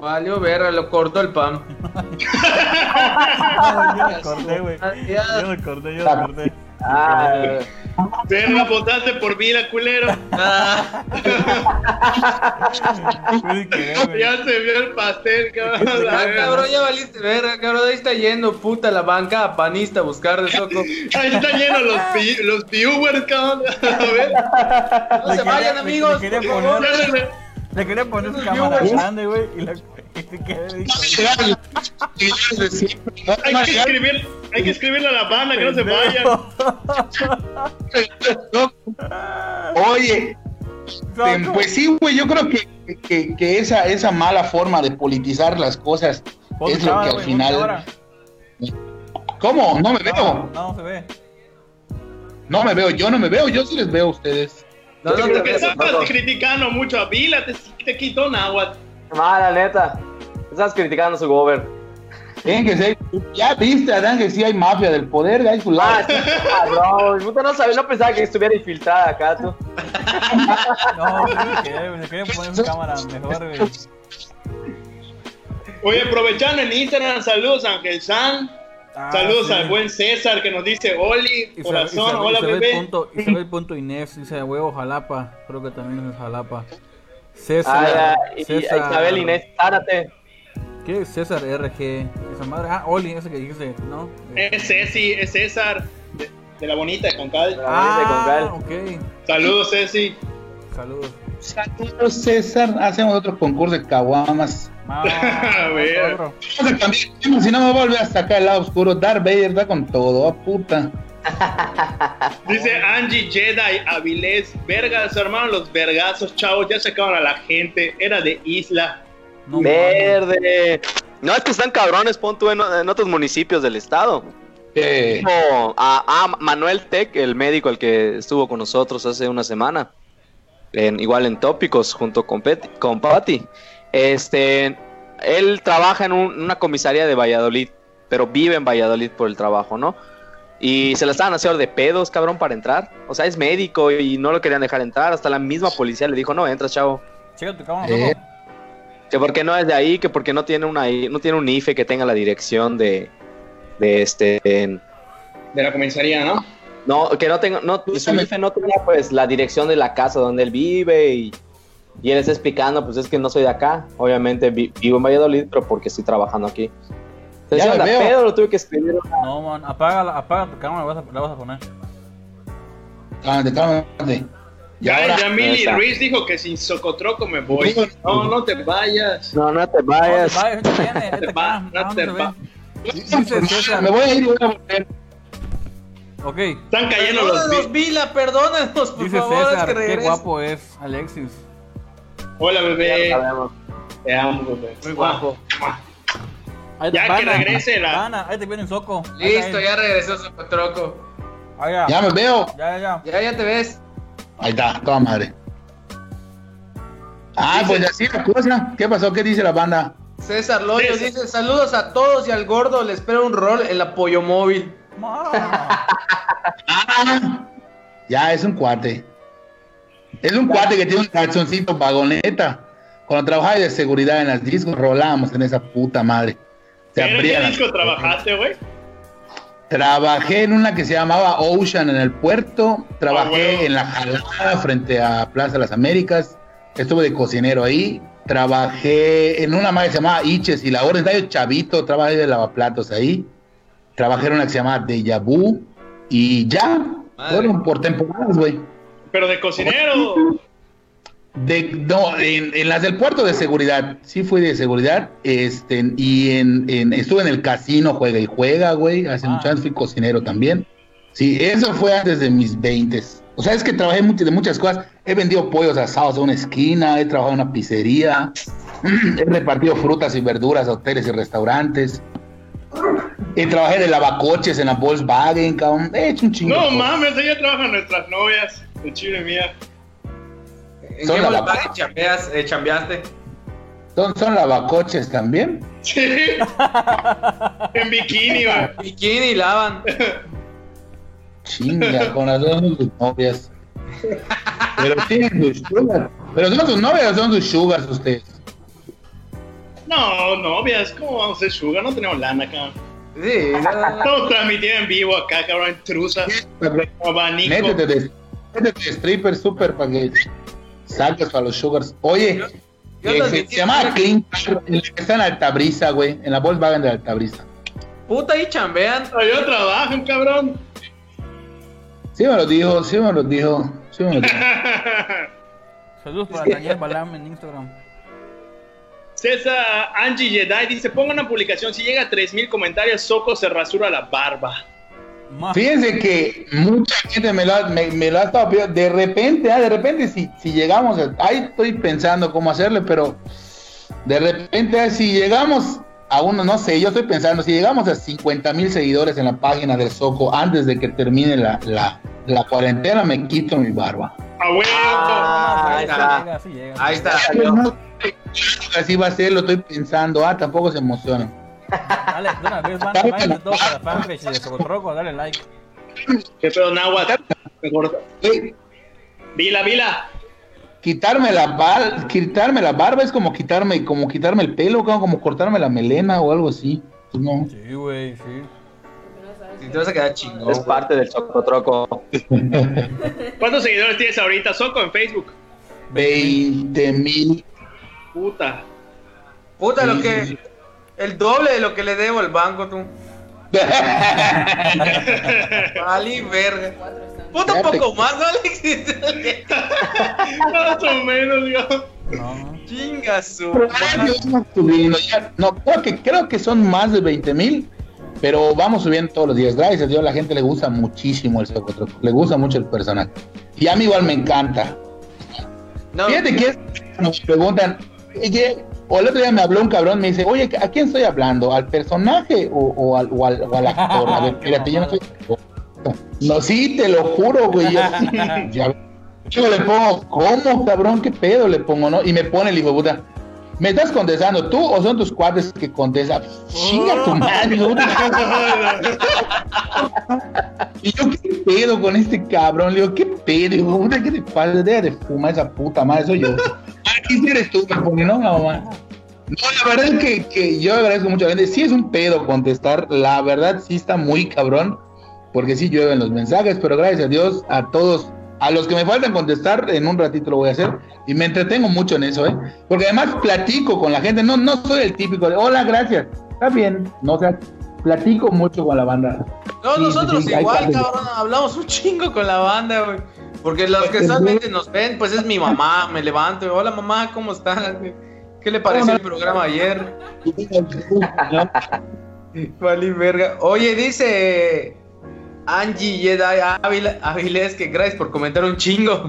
Valió verga, lo cortó el pan. No, <laughs> yo me corté, güey. Yo me corté, yo me corté. Ah, Verga, votaste por vida, culero. Ah. <laughs> Ya se vio el pastel, cabrón. Ah, cabrón, ya valiste verga, cabrón. Ahí está yendo puta la banca panista a buscar de soco. Ahí están llenos los, los viewers, cabrón. A ver. No Le se quería- vayan, amigos. le quería poner- Le quería poner su cámara grande, güey, y la Hay que escribir, hay que escribirle a la banda que no se vayan. Oye, eh, pues sí, güey, yo creo que, que, que esa, esa mala forma de politizar las cosas es lo que al final... ¿Cómo? No me veo. No, no se ve. No me veo, yo no me veo, yo sí les veo a ustedes. No, no, no, te no, estás no, no. criticando mucho a Vila, te, te quitó náhuatl. Mala neta. Estás criticando su gober. Tienen que ser, ya viste, Adán, que sí hay mafia del poder, hay su Ah, lado. sí, cabrón. Puta, no sabía, no pensaba que estuviera infiltrada acá, tú. No. Le quería poner su cámara mejor, güey. Oye, aprovechando en Instagram, saludos a Ángel San. Ah, saludos sí. al buen César que nos dice Oli, Isabel- corazón, Isabel- hola Isabel bebé. Punto, Isabel punto Inés dice huevo Jalapa. Creo que también es Jalapa. César. Ah, y César Isabel Inés, párate. ¿Qué es César RG? Esa madre. Ah, Oli, ese que dijiste, ¿no? Es Ceci, es César, de, de la bonita de Concal. Ah, ok. Saludos, Ceci. Saludos. Saludos, César, hacemos otro concurso de caguamas. Ah, <laughs> A ver. si no me vuelve a sacar el lado oscuro. Darth Vader va con todo, a puta. Dice Angie Jedi Avilés, vergas, hermano, los vergazos, chavos, ya sacaron a la gente, era de isla. No. Verde. No, es que están cabrones, pon tú en, en otros municipios del estado. Como a, a Manuel Tech, el médico el que estuvo con nosotros hace una semana. En, igual en Tópicos, junto con, Peti- con Patti. Este, él trabaja en un- una comisaría de Valladolid, pero vive en Valladolid por el trabajo, ¿no? Y se la estaban haciendo de pedos, cabrón, para entrar. O sea, es médico y no lo querían dejar entrar. Hasta la misma policía le dijo, no, entra, chavo. Checa tu cámara, Eh. Que porque no es de ahí, que porque no tiene una no tiene un IFE que tenga la dirección de, de este en- De la comisaría, ¿no? no, que no tenga, no, su IFE no tenía pues la dirección de la casa donde él vive y, y él está explicando, pues es que no soy de acá, obviamente vi- vivo en Valladolid, pero porque estoy trabajando aquí. Entonces, Ya me veo. pedo, lo tuve que escribir. No, man, apaga, la- apaga tu cámara, la vas a, la vas a poner. cálmate, cálmate. Y Ya, ahora, Yamili Esa. Ruiz dijo que sin Socotroco me voy. No, no te vayas. No, no te No, vayas. te vayas, vete te va- no no te va. me voy a ir y voy a volver. Ok, Están cayendo los vi- Vila, perdónanos, por dice favor, César, que qué guapo es Alexis. Hola, Ya bebé. Te amo, bebé. Muy guapo. Ahí Ya que regrese la- Pana, ahí te viene un soco. Listo, ya regresó su patroco. ahí. Ah, Ya me veo. Ya, ya, ya. Ya, ya te ves. Ahí está, toda madre. Ah, pues así la cosa. ¿Qué pasó? ¿Qué dice la banda? César Loyo César. dice, saludos a todos y al gordo le espero un rol en la pollo móvil. <laughs> Ah, ya es un cuate. Es un cuate que tiene un calzoncito vagoneta. Cuando trabajaba de seguridad en las discos, rolábamos en esa puta madre. Se ¿Pero en abría qué disco trabajaste, güey? Trabajé en una que se llamaba Ocean en el puerto. Trabajé Ah, en la jalada frente a Plaza Las Américas. Estuve de cocinero ahí. Trabajé en una madre que se llamaba Iches y la orden. Estaba yo chavito. Trabajé de lavaplatos ahí. Trabajé en una que se llamaba Deja Vu. Y ya. Madre. Fueron por temporadas, güey. Pero de cocinero. De, no, en, en las del puerto de seguridad, sí fui de seguridad, este, y en, en- estuve en el casino, juega y juega, güey, hace Ah. muchos años fui cocinero también. Sí, eso fue antes de mis 20. O sea, es que trabajé mucho, de muchas cosas, he vendido pollos asados a una esquina, he trabajado en una pizzería, <clears throat> he repartido frutas y verduras a hoteles y restaurantes, eh, trabajé de lavacoches en la Volkswagen, cabrón. He hecho un chingo. No mames, ella trabaja nuestras novias. De chile mía. ¿En Son qué la Volkswagen lava- chambeas, eh, chambeaste? ¿Son, son lavacoches también? Sí. en bikini, güey. Bikini lavan. Chinga, con las dos son sus novias. Pero tienen sus sugar. Pero son sus novias o son sus sugars ustedes. No, novias, ¿cómo vamos a hacer sugar? No tenemos lana, cabrón. Sí, no. Estamos transmitiendo en vivo acá, cabrón, abanico. Métete de, métete de stripper super para saques para los sugars. Oye, Yo eh, se, se llama Clean Car, en la que está en Altabrisa, güey. En la Volkswagen de Altabrisa. Puta, ahí chambean. Yo trabajo, cabrón. Sí me lo dijo, sí me lo dijo. Sí me lo dijo. <laughs> Saludos para Daniel Balam en Instagram. César Angie Jedi dice, ponga una publicación, si llega a 3000 comentarios, Soco se rasura la barba. Fíjense que mucha gente me lo ha, me, me lo ha estado pidiendo. De repente, ah, de repente, si, si llegamos, a- ahí estoy pensando cómo hacerle, pero de repente, ah, si llegamos a uno, no sé, yo estoy pensando, si llegamos a 50 mil seguidores en la página del Soco antes de que termine la, la, la cuarentena, me quito mi barba. Ah, ahí está. sí llega. Ahí está. Así va a ser, lo estoy pensando. Ah, tampoco se emocionan. Dale, de una vez, manda, manda todo para la fanpage de Socotroco, dale like. ¿Qué pedo, Nahuatl? Vila, Vila. Quitarme la, bar- quitarme la barba es como quitarme, como quitarme el pelo, como, como cortarme la melena o algo así. Pues no. Sí, güey, sí. Si te vas a quedar chingón. Es parte del socotroco. <laughs> ¿Cuántos seguidores tienes ahorita, Soco, en Facebook? 20 mil. Puta. Puta, lo que. El doble de lo que le debo al banco, tú. <laughs> Vale, verga. Puta, un poco más, ¿no, Alex? <laughs> Más o menos, digo. No, no. Chinga su. Vamos subiendo, ya- no, creo que, creo que son más de 20 mil, pero vamos subiendo todos los días. Gracias a Dios, a la gente le gusta muchísimo el Socotroco, le gusta mucho el personaje. Y a mí igual me encanta. No, Fíjate que es- nos preguntan, oye, o el otro día me habló un cabrón, me dice, oye, ¿a quién estoy hablando? ¿Al personaje o, o al, o al- o al actor? A ver, espérate, yo no soy. No, sí, te lo juro, güey. Yo, <laughs> ya- yo le pongo, ¿cómo, cabrón? ¿Qué pedo le pongo, no? Y me pone el hijo puta. ¿Me estás contestando tú o son tus cuates que contestan? Chinga tu madre. <laughs> Y yo, ¿qué pedo con este cabrón? Le digo, ¿qué pedo? Hijo de puta, ¿qué te pasa? Deja de fumar esa puta madre, soy yo. Aquí sí eres tú, me pone, no, mamá. No, la verdad es que, que yo agradezco mucho a la gente. Sí es un pedo contestar. La verdad sí está muy cabrón. Porque sí llueven los mensajes. Pero gracias a Dios, a todos, a los que me faltan contestar, en un ratito lo voy a hacer. Y me entretengo mucho en eso, ¿eh? Porque además platico con la gente. No, no soy el típico de, hola, gracias. Está bien. No, o sea, platico mucho con la banda. No, Sí, nosotros sí, igual, cabrón, hablamos un chingo con la banda, güey. Porque los que solamente nos ven, pues es mi mamá, me levanto y hola mamá, ¿cómo estás? ¿Qué le pareció el programa ayer? <laughs> Vale, verga. Oye, dice Angie Jedi Avilés que gracias por comentar un chingo.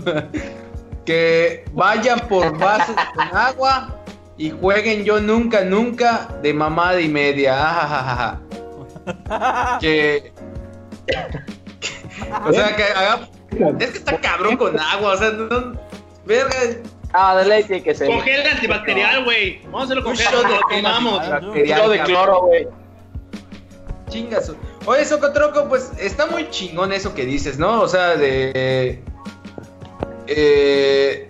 <laughs> que vayan por vasos con agua y jueguen yo nunca, nunca de mamada y media. Ajajaja. <laughs> que, o sea, que haga. Es que está cabrón con agua, o sea, no. Verga. Ah, de ley tiene que ser. Con gel antibacterial, güey. Vamos a hacerlo con gel, lo tomamos. de cloro, güey. Chingas. Oye, Socotroco, pues está muy chingón eso que dices, ¿no? O sea, de. Eh,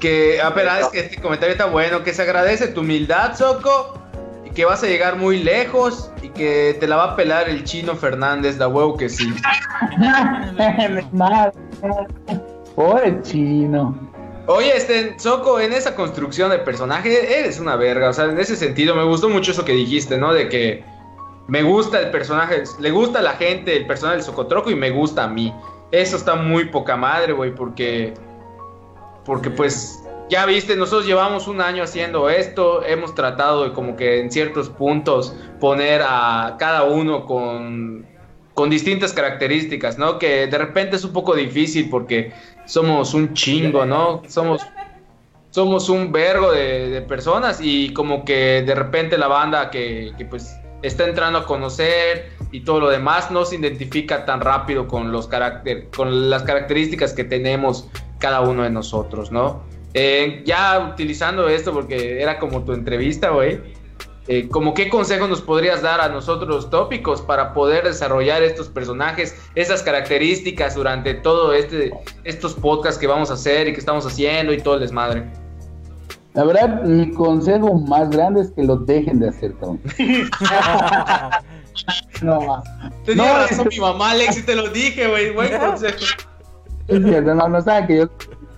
que. Ah, espera, es que este comentario está bueno. Que se agradece tu humildad, Soco. Y que vas a llegar muy lejos. Y que te la va a pelar el chino Fernández, la huevo que sí. <laughs> Pobre chino. Oye, este, Soco, en esa construcción de personaje eres una verga. O sea, en ese sentido me gustó mucho eso que dijiste, ¿no? De que me gusta el personaje, le gusta a la gente el personaje del Socotroco y me gusta a mí. Eso está muy poca madre, güey, porque. Porque pues. Ya viste, nosotros llevamos un año haciendo esto, hemos tratado de como que en ciertos puntos poner a cada uno con, con distintas características, ¿no? Que de repente es un poco difícil porque somos un chingo, ¿no? Somos, somos un vergo de, de personas y como que de repente la banda que, que, pues está entrando a conocer y todo lo demás no se identifica tan rápido con, los carácter, con las características que tenemos cada uno de nosotros, ¿no? Eh, ya utilizando esto, porque era como tu entrevista, güey, eh, como qué consejos nos podrías dar a nosotros los tópicos para poder desarrollar estos personajes, esas características durante todo este estos podcasts que vamos a hacer y que estamos haciendo y todo el desmadre. La verdad, mi consejo más grande es que lo dejen de hacer, cabrón. <laughs> no, Te no, razón mi mamá, Alex, y te lo dije, güey. Buen <laughs> consejo. Es cierto, no, no saben que yo.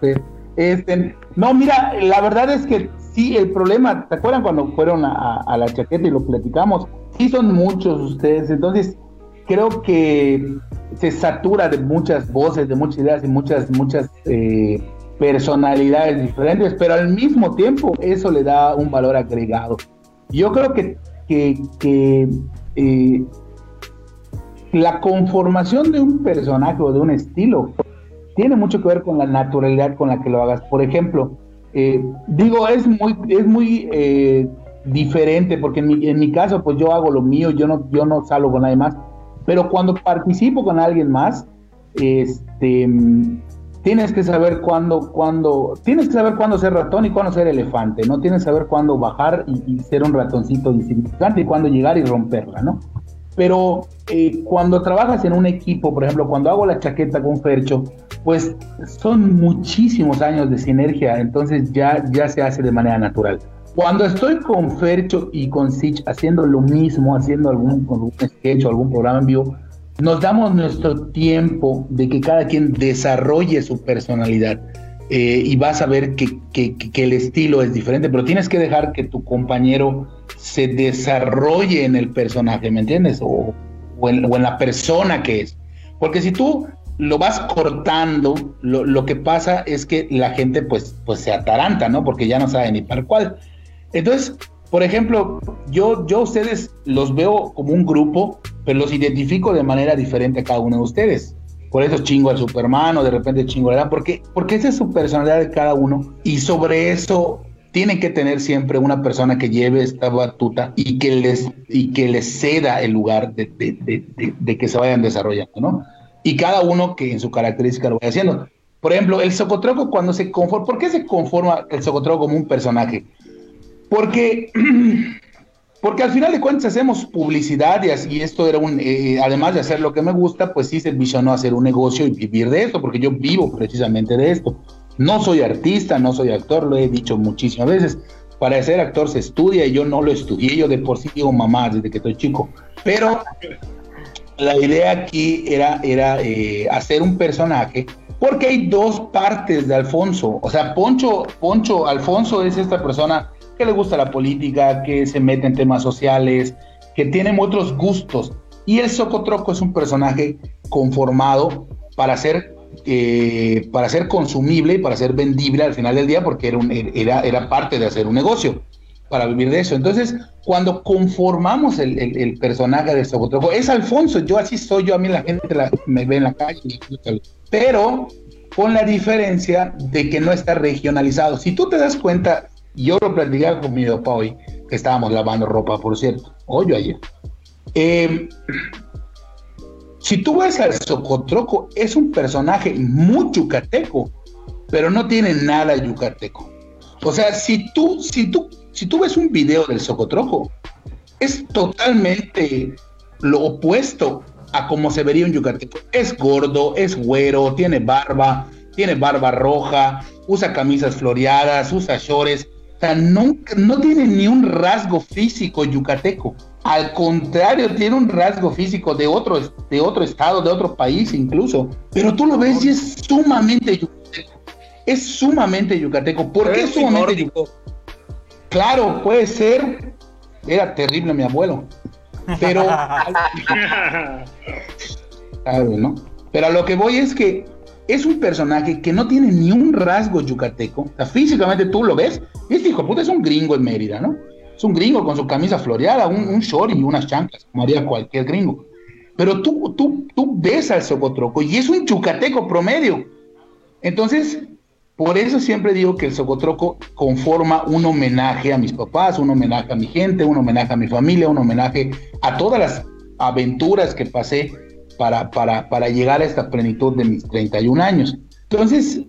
Este, este, no, mira, la verdad es que sí, el problema, ¿te acuerdan cuando fueron a, la chaqueta y lo platicamos? Sí, son muchos ustedes, entonces creo que se satura de muchas voces, de muchas ideas y muchas, muchas eh, personalidades diferentes, pero al mismo tiempo eso le da un valor agregado. Yo creo que, que, eh, la conformación de un personaje o de un estilo tiene mucho que ver con la naturalidad con la que lo hagas. Por ejemplo, eh, digo, es muy, es muy eh, diferente porque en mi, en mi, caso, pues yo hago lo mío, yo no, yo no salgo con nadie más, pero cuando participo con alguien más, este, tienes que saber cuándo, cuándo, tienes que saber cuándo ser ratón y cuándo ser elefante, ¿no? Tienes que saber cuándo bajar y, ser un ratoncito insignificante y cuándo llegar y romperla, ¿no? Pero eh, cuando trabajas en un equipo, por ejemplo, cuando hago la chaqueta con Fercho, pues son muchísimos años de sinergia, entonces ya, ya se hace de manera natural. Cuando estoy con Fercho y con Sich haciendo lo mismo, haciendo algún, algún sketch o algún programa en vivo, nos damos nuestro tiempo de que cada quien desarrolle su personalidad. Eh, y vas a ver que, el estilo es diferente, pero tienes que dejar que tu compañero se desarrolle en el personaje, ¿me entiendes? O, en, la persona que es. Porque si tú lo vas cortando, lo, que pasa es que la gente pues, pues se ataranta, ¿no? Porque ya no sabe ni para cuál. Entonces, por ejemplo, yo, yo a ustedes los veo como un grupo, pero los identifico de manera diferente a cada uno de ustedes. Por eso chingo al Superman o de repente chingo a la... Porque, porque esa es su personalidad de cada uno. Y sobre eso tienen que tener siempre una persona que lleve esta batuta y que les, y que les ceda el lugar de, de, que se vayan desarrollando, ¿no? Y cada uno que en su característica lo vaya haciendo. Por ejemplo, el Socotroco cuando se conforma, ¿por qué se conforma el Socotroco como un personaje? Porque <clears throat> Porque al final de cuentas hacemos publicidad y, esto era un, eh, además de hacer lo que me gusta, pues sí se visionó hacer un negocio y vivir de esto, porque yo vivo precisamente de esto. No soy artista, no soy actor, lo he dicho muchísimas veces. Para ser actor se estudia y yo no lo estudié, yo de por sí digo mamá desde que estoy chico. Pero la idea aquí era, era eh, hacer un personaje porque hay dos partes de Alfonso. O sea, Poncho, Poncho, Alfonso es esta persona que le gusta la política, que se mete en temas sociales, que tiene otros gustos. Y el Socotroco es un personaje conformado para ser, eh, para ser consumible y para ser vendible al final del día, porque era, un, era, era parte de hacer un negocio, para vivir de eso. Entonces, cuando conformamos el, personaje del Socotroco, es Alfonso, yo así soy, yo a mí la gente me ve en la calle, pero con la diferencia de que no está regionalizado. Si tú te das cuenta, yo lo platicaba con mi papá hoy, que estábamos lavando ropa, por cierto, hoy o ayer. Eh, si tú ves al Socotroco, es un personaje muy yucateco, pero no tiene nada yucateco. O sea, si tú, si tú, si tú ves un video del Socotroco, es totalmente lo opuesto a cómo se vería un yucateco. Es gordo, es güero, tiene barba, tiene barba roja, usa camisas floreadas, usa shorts no, no tiene ni un rasgo físico yucateco. Al contrario, tiene un rasgo físico de otro, de otro estado, de otro país incluso. Pero tú lo ves y es sumamente yucateco. Es sumamente yucateco. ¿Por qué es sumamente yucateco? Claro, puede ser. Era terrible mi abuelo. Pero. <laughs> ¿no? Pero a lo que voy es que es un personaje que no tiene ni un rasgo yucateco. O sea, físicamente tú lo ves, este hijo de puta es un gringo en Mérida, ¿no? Es un gringo con su camisa floreada, un, un short y unas chanclas, como haría cualquier gringo. Pero tú, tú, tú ves al Socotroco y es un yucateco promedio. Entonces, por eso siempre digo que el Socotroco conforma un homenaje a mis papás, un homenaje a mi gente, un homenaje a mi familia, un homenaje a todas las aventuras que pasé para, para, para llegar a esta plenitud de mis 31 años. Entonces,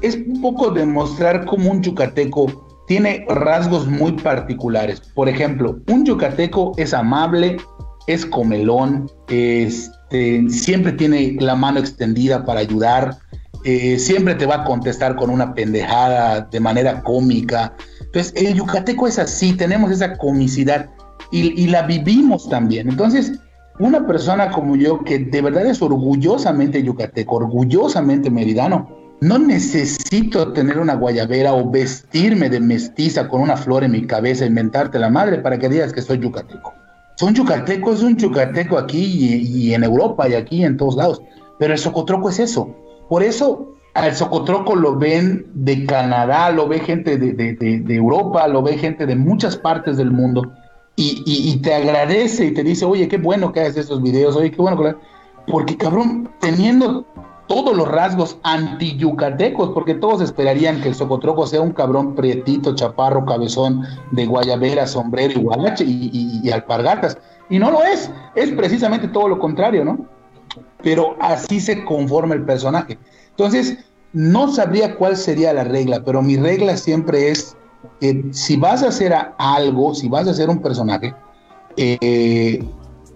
es un poco demostrar cómo un yucateco tiene rasgos muy particulares. Por ejemplo, un yucateco es amable, es comelón, este, siempre tiene la mano extendida para ayudar, eh, siempre te va a contestar con una pendejada de manera cómica. Entonces, el yucateco es así, tenemos esa comicidad y, la vivimos también. Entonces, una persona como yo que de verdad es orgullosamente yucateco, orgullosamente meridano, no necesito tener una guayabera o vestirme de mestiza con una flor en mi cabeza, inventarte la madre para que digas que soy yucateco. Son yucateco, es un yucateco aquí y, en Europa y aquí en todos lados. Pero el socotroco es eso. Por eso al socotroco lo ven de Canadá, lo ve gente de, Europa, lo ve gente de muchas partes del mundo. Y, te agradece y te dice, oye, qué bueno que haces esos videos, oye, qué bueno que... Porque cabrón, teniendo todos los rasgos anti-yucatecos, porque todos esperarían que el Socotroco sea un cabrón prietito, chaparro, cabezón, de guayabera, sombrero y gualache y, alpargatas. Y no lo es, es precisamente todo lo contrario, ¿no? Pero así se conforma el personaje. Entonces, no sabría cuál sería la regla, pero mi regla siempre es que si vas a hacer algo, si vas a hacer un personaje, eh,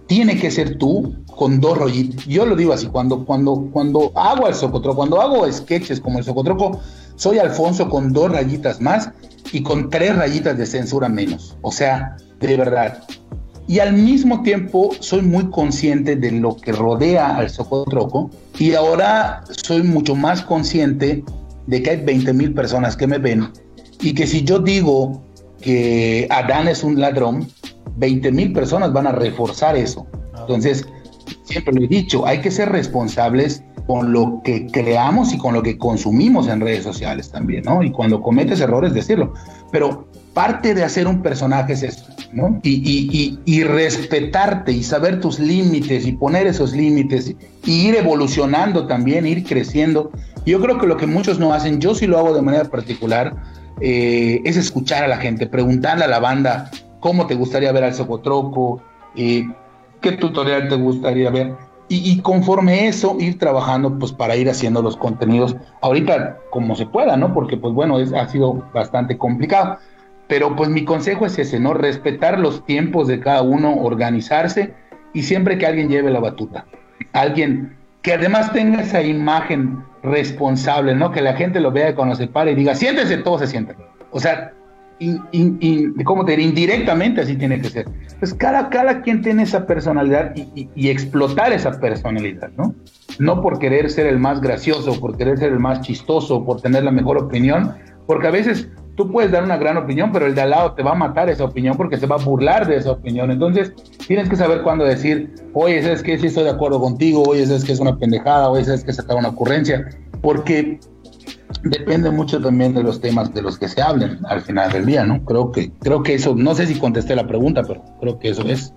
tiene que ser tú con dos rollitos. Yo lo digo así, cuando, cuando, cuando hago el socotroco, cuando hago sketches como el socotroco, soy Alfonso con dos rayitas más y con tres rayitas de censura menos. O sea, de verdad. Y al mismo tiempo soy muy consciente de lo que rodea al socotroco y ahora soy mucho más consciente de que hay 20 mil personas que me ven y que si yo digo que Adán es un ladrón, 20 mil personas van a reforzar eso. Entonces, siempre lo he dicho, hay que ser responsables con lo que creamos y con lo que consumimos en redes sociales también, ¿no? Y cuando cometes errores, decirlo. Pero parte de hacer un personaje es eso, ¿no? Y, respetarte y saber tus límites y poner esos límites y ir evolucionando también, ir creciendo. Yo creo que lo que muchos no hacen, yo sí lo hago de manera particular, eh, es escuchar a la gente, preguntarle a la banda cómo te gustaría ver al Socotroco, eh, qué tutorial te gustaría ver. Y, conforme eso, ir trabajando pues para ir haciendo los contenidos ahorita como se pueda, ¿no? Porque pues bueno, es, ha sido bastante complicado. Pero pues mi consejo es ese, ¿no? Respetar los tiempos de cada uno, organizarse y siempre que alguien lleve la batuta. Alguien que además tenga esa imagen responsable, ¿no? Que la gente lo vea cuando se pare y diga, siéntese, todos se sientan. O sea, ¿cómo te diré? Indirectamente así tiene que ser. Pues cada, cada quien tiene esa personalidad y, explotar esa personalidad, ¿no? No por querer ser el más gracioso, por querer ser el más chistoso, por tener la mejor opinión, porque a veces tú puedes dar una gran opinión, pero el de al lado te va a matar esa opinión porque se va a burlar de esa opinión. Entonces, tienes que saber cuándo decir, oye, ¿sabes que Sí estoy de acuerdo contigo, oye, ¿sabes que Es una pendejada, oye, ¿sabes que Sacar una ocurrencia, porque depende mucho también de los temas de los que se hablen al final del día, ¿no? Creo que, creo que eso, no sé si contesté la pregunta, pero creo que eso es.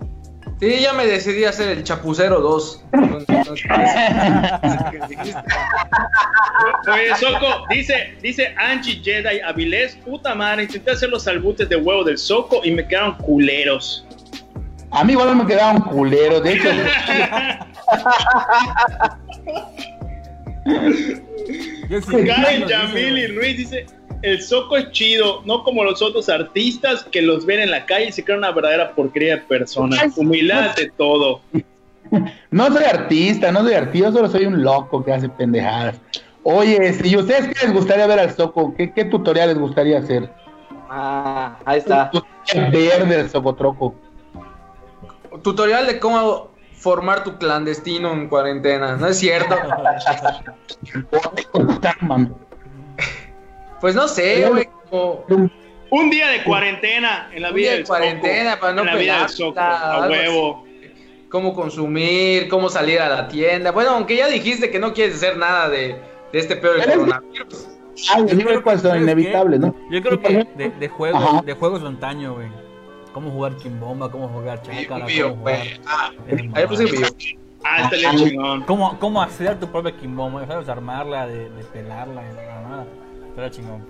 Sí, ya me decidí a hacer el Chapucero 2. Oye, Soco, dice, dice Angie Jedi Avilés, puta madre, intenté hacer los albutes de huevo del Soco y me quedaron culeros. A mí igual me quedaron culeros, de hecho. <laughs> Karen Yamili Ruiz dice, el Soco es chido, no como los otros artistas que los ven en la calle y se creen una verdadera porquería de personas. Humildad de todo. No soy artista, no soy artista, solo soy un loco que hace pendejadas. Oye, si ustedes qué les gustaría ver al Soco, ¿qué, qué tutorial les gustaría hacer? Ah, ahí está. Verde del Socotroco. Tutorial de cómo formar tu clandestino en cuarentena, ¿no es cierto? <laughs> pues no sé, güey. Un día de cuarentena en la vida de cuarentena para no en la vida a huevo. Cómo consumir, cómo salir a la tienda. Bueno, aunque ya dijiste que no quieres hacer nada de, de este peor del coronavirus. Ah, yo creo que es inevitable, ¿no? Yo creo que de, de juegos, de juegos de antaño, güey cómo jugar Kimbomba, cómo jugar Chácara, cómo jugar... Ah, ahí puse video. Ah, está chingón. ¿Cómo, cómo hacer tu propia Kimbomba, ¿sabes? Armarla, de, de pelarla, nada. Chingón.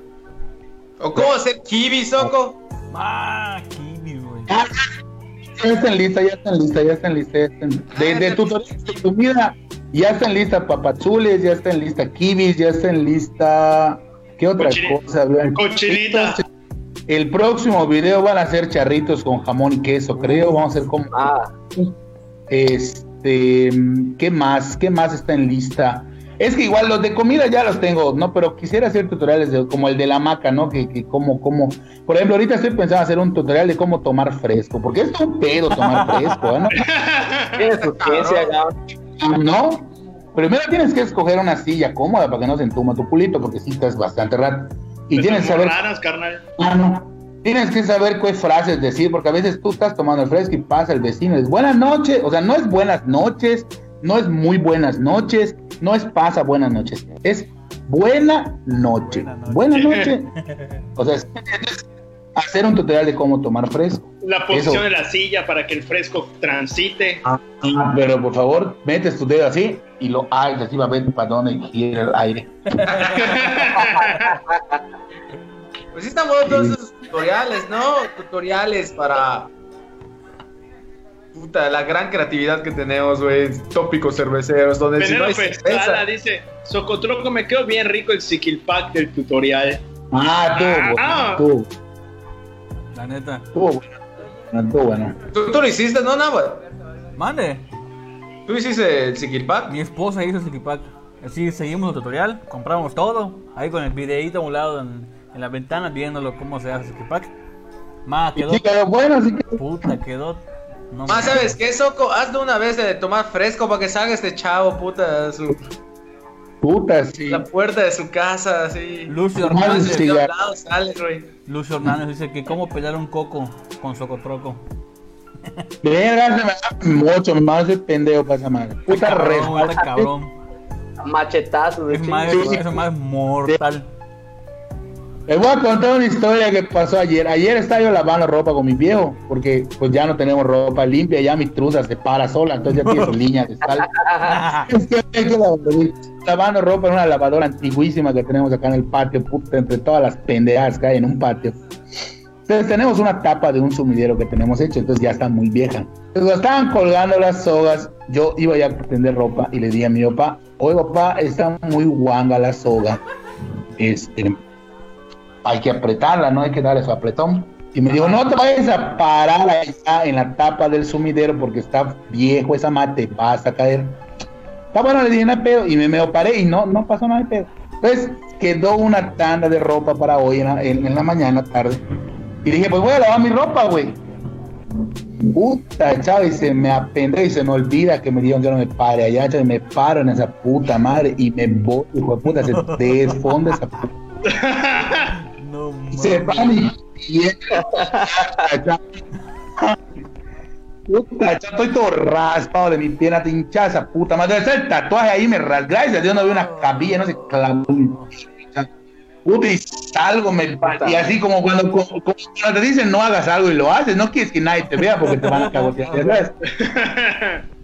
¿O cómo hacer kiwi, Soco? Ah, kiwi, güey. Ya están listas, ya están listas, ya están listas. ya están- De, de tutoriales de comida, ya están listas papachules, ya están listas kibis, ya están lista. ¿Qué otra cosa? Cochinita. El próximo video van a ser charritos con jamón y queso, creo. Vamos a hacer como. Ah, Este, ¿qué más? ¿Qué más está en lista? Es que igual los de comida ya los tengo, ¿no? Pero quisiera hacer tutoriales de- como el de la maca, ¿no? Que, que como, como, por ejemplo, ahorita estoy pensando hacer un tutorial de cómo tomar fresco, porque es un pedo tomar fresco, ¿no? tiene su ciencia, ya. ¿No? Primero tienes que escoger una silla cómoda para que no se entuma tu culito, porque sí estás bastante rato. Y tienes que saber raras, carnal. Ah, no. Tienes que saber qué frases decir, porque a veces tú estás tomando el fresco y pasa el vecino, es buenas noches, o sea, no es buenas noches, no es muy buenas noches, no es pasa buenas noches, es buena noche. Buena noche. Buena <laughs> noche. O sea, es, es hacer un tutorial de cómo tomar fresco. La posición Eso. de la silla para que el fresco transite. Ah, pero por favor, metes tu dedo así y lo hagas así va a ver para dónde quiere el aire. <laughs> Pues sí buenos todos esos tutoriales, ¿no? Tutoriales para... Puta, la gran creatividad que tenemos, güey. Tópicos cerveceros, donde si no hay Pescada cerveza... dice, Socotroco, me quedó bien rico el Siquilpack del tutorial. Ah, tú, Ah. tú, La neta. tú, bueno, tú, bueno. ¿Tú, tú lo hiciste, no, no, güey? Mande. ¿Tú hiciste el Siquilpack? Mi esposa hizo el Pack. Así seguimos el tutorial, compramos todo. Ahí con el videíto a un lado en, en la ventana viéndolo cómo se hace el Pack. Ma, quedó. Sí, quedó bueno, sí que Puta, quedó. No Más, mames. ¿sabes qué, Soco? Hazlo una vez de tomar fresco para que salga este chavo, puta, a su, puta, sí. la puerta de su casa, así. Lucio Hernández, sí. De lado güey. Lucio Hernández dice que cómo pelar un coco con socotroco. Verga, se me da mucho, a hacer pendejo para esa madre. Puta. Cabrón, cabrón. Machetazos de más, es más mortal. Les voy a contar una historia que pasó ayer. Ayer estaba yo lavando ropa con mi viejo, porque pues ya no tenemos ropa limpia, ya mi truza se para sola, entonces ya tiene su <laughs> línea de sal. Lavando ropa en una lavadora antiguísima que tenemos acá en el patio, puta, entre todas las pendejadas que hay en un patio. Entonces tenemos una tapa de un sumidero que tenemos hecho, entonces ya está muy vieja. Entonces cuando estaban colgando las sogas, yo iba ya a tender ropa y le dije a mi papá, oye papá, está muy guanga la soga. Este, hay que apretarla, no hay que darle su apretón. Y me dijo, no te vayas a parar allá en la tapa del sumidero porque está viejo esa mate, vas a caer. Está bueno, le dije, no hay pedo. Y me, me paré y no, no pasó nada de pedo. Entonces quedó una tanda de ropa para hoy en la, en- en la mañana, tarde. Y dije, pues voy a lavar mi ropa, güey. Puta, chavo, y se me apende y se me olvida que me dijeron que no me pare allá, chavo, y me paro en esa puta madre y me voy, hijo de puta, se desfonda esa puta. <laughs> Se mames. va mi pierna. Puta, ya estoy todo raspado de mi pierna, te hinchada esa puta madre. El tatuaje ahí, me rasga. Gracias a Dios no veo una cabilla, no sé, clavó. Puta, y salgo, me, y así como cuando, como- como cuando te dicen no hagas algo y lo haces, no quieres que nadie te vea porque te van a cagotear. <laughs>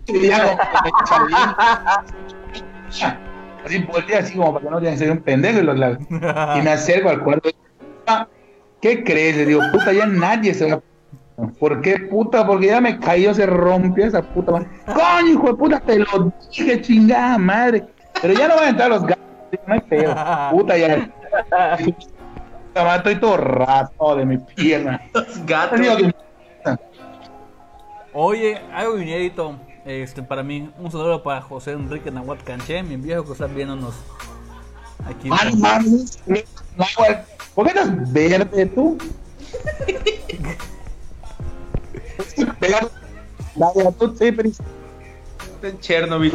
Y ya como me. Así volteé así como para que no que ser un pendejo y, la- y me acerco al cuarto. y, "Ah, ¿Qué crees? Le digo, puta, ya nadie se va. ¿Por qué, puta? Porque ya me cayó, se rompió esa puta madre. Coño, hijo de puta, te lo dije, chingada madre. Pero ya no van a entrar los gatos, no hay pedo. Puta, ya. Puta madre, estoy todo raspado de mi pierna. Los gatos. Oye, algo inédito este, para mí. Un saludo para José Enrique Nahuatl Canché, mi viejo que está viéndonos aquí. No, güey. ¿Por qué estás verde tú? Vaya, tú siempre En Chernobyl.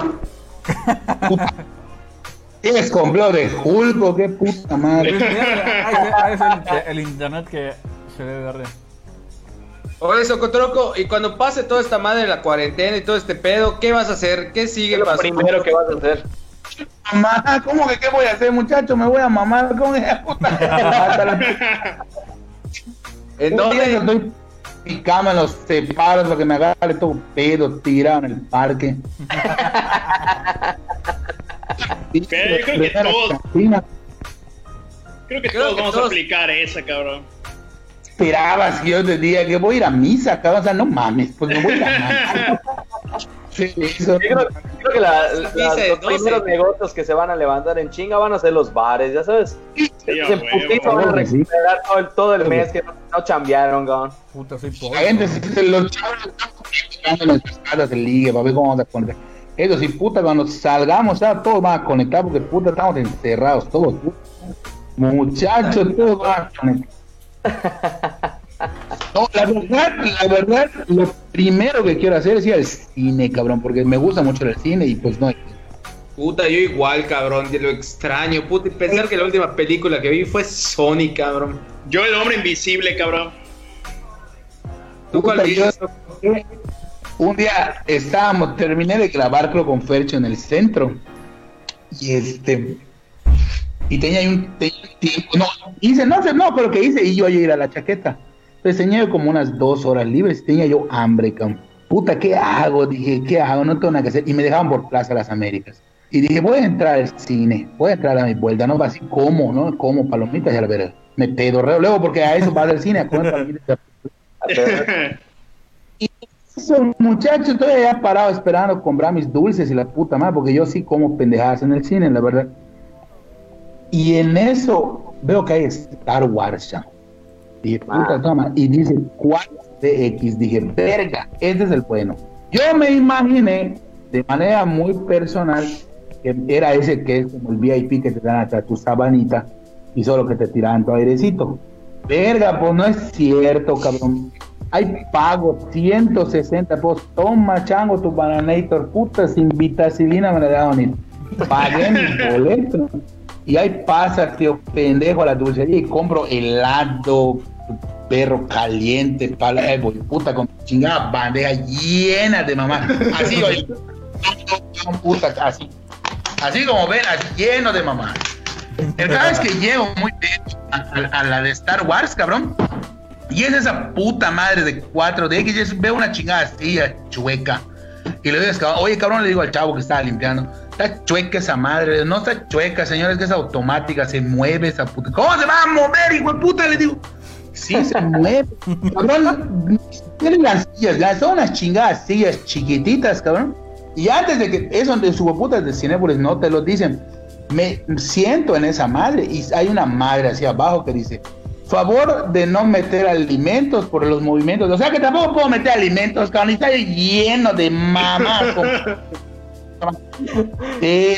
tienes complejo de Hulk, qué puta madre. Es el, el internet que se ve verde. Oye, Socotroco, y cuando pase toda esta madre de la cuarentena y todo este pedo, ¿qué vas a hacer? ¿Qué ¿Qué sigue es lo pasando? primero que vas a hacer? Mamá, ¿cómo que qué voy a hacer, muchacho? Me voy a mamar con esa puta. Hasta la- ¿En Un día que dónde? estoy en mi cama en los separos para que me agarre todo pedo tirado en el parque. <laughs> Pero yo creo que todos-. Creo que Creo todos que vamos todos- a aplicar esa, cabrón. esperabas que yo te diga que voy a ir a misa, cabrón? O sea, no mames, pues no voy a ir a misa. <laughs> Sí, <laughs> creo, creo que la- la- Dice los 12. primeros negocios que se van a levantar en chinga van a ser los bares, ya sabes. Sí, huevo. putito van a recuperar todo el, todo el mes que no, no chambearon, cabrón. Puta, soy La pobre. gente, se- se- los chavos están conectando en nuestras casas el ligue para ver cómo vamos a conectar. Eso sí, puta, cuando salgamos, ya todos van a conectar porque puta, estamos encerrados, todos. puta. Muchachos, todos van a conectar. <laughs> No, la verdad, la verdad, lo primero que quiero hacer es ir al cine, cabrón, porque me gusta mucho el cine y pues no. Puta, yo igual, cabrón, de lo extraño, puta, y pensar que la última película que vi fue Sonic, cabrón. Yo el hombre invisible, cabrón. ¿Tú cuál Puta, yo-? Un día estábamos, terminé de grabar creo con Fercho en el centro. Y este. Y tenía un, tenía un tiempo. No, hice, no sé, no, pero que hice y yo a ir a la chaqueta. Entonces tenía yo como unas dos horas libres. Tenía yo hambre, cabrón. Puta, ¿qué hago? Dije, ¿qué hago? No tengo nada que hacer. Y me dejaban por Plaza Las Américas. Y dije, voy a entrar al cine, voy a entrar a mi vuelta, ¿no? Así como, ¿no? Como palomitas y a la verga. Me pedorreo luego porque a eso vas al cine, a comer palomitas. <laughs> Eso, muchachos, estoy allá parado esperando comprar mis dulces y la puta madre, porque yo sí como pendejadas en el cine, la verdad. Y en eso veo que hay Star Wars, ya. Dije, puta toma, y dice 4DX, dije, verga, este es el bueno. Yo me imaginé de manera muy personal que era ese que es como el VIP que te dan hasta tu sabanita y solo que te tiraban tu airecito. Verga, pues no es cierto, cabrón. Hay pago 160 pues toma chango tu bananator, puta, sin vitacilina me la daban pagué mi boleto. Y ahí pasa, tío, pendejo a la dulcería y compro helado, perro caliente, pala, eh, voy, puta, con chingada bandeja llena de mamá. Así, <laughs> oye, puta, así. Así como ven, así, lleno de mamá. El caso es que llego muy bien a, a- a la de Star Wars, cabrón. Y es esa puta madre de 4DX. y es- veo una chingada así, chueca. Y le digo, oye, cabrón, le digo al chavo que estaba limpiando. Está chueca esa madre. No está chueca, señores, que es automática. Se mueve esa puta. ¿Cómo se va a mover, hijo de puta? Le digo. Sí, se <laughs> mueve. Cabrón, tienen las sillas, ya son unas chingadas sillas chiquititas, cabrón. Y antes de que eso de su puta de Cinépolis no te lo dicen, me siento en esa madre y hay una madre así abajo que dice, favor de no meter alimentos por los movimientos. O sea que tampoco puedo meter alimentos, cabrón, y está lleno de mamás. Eh,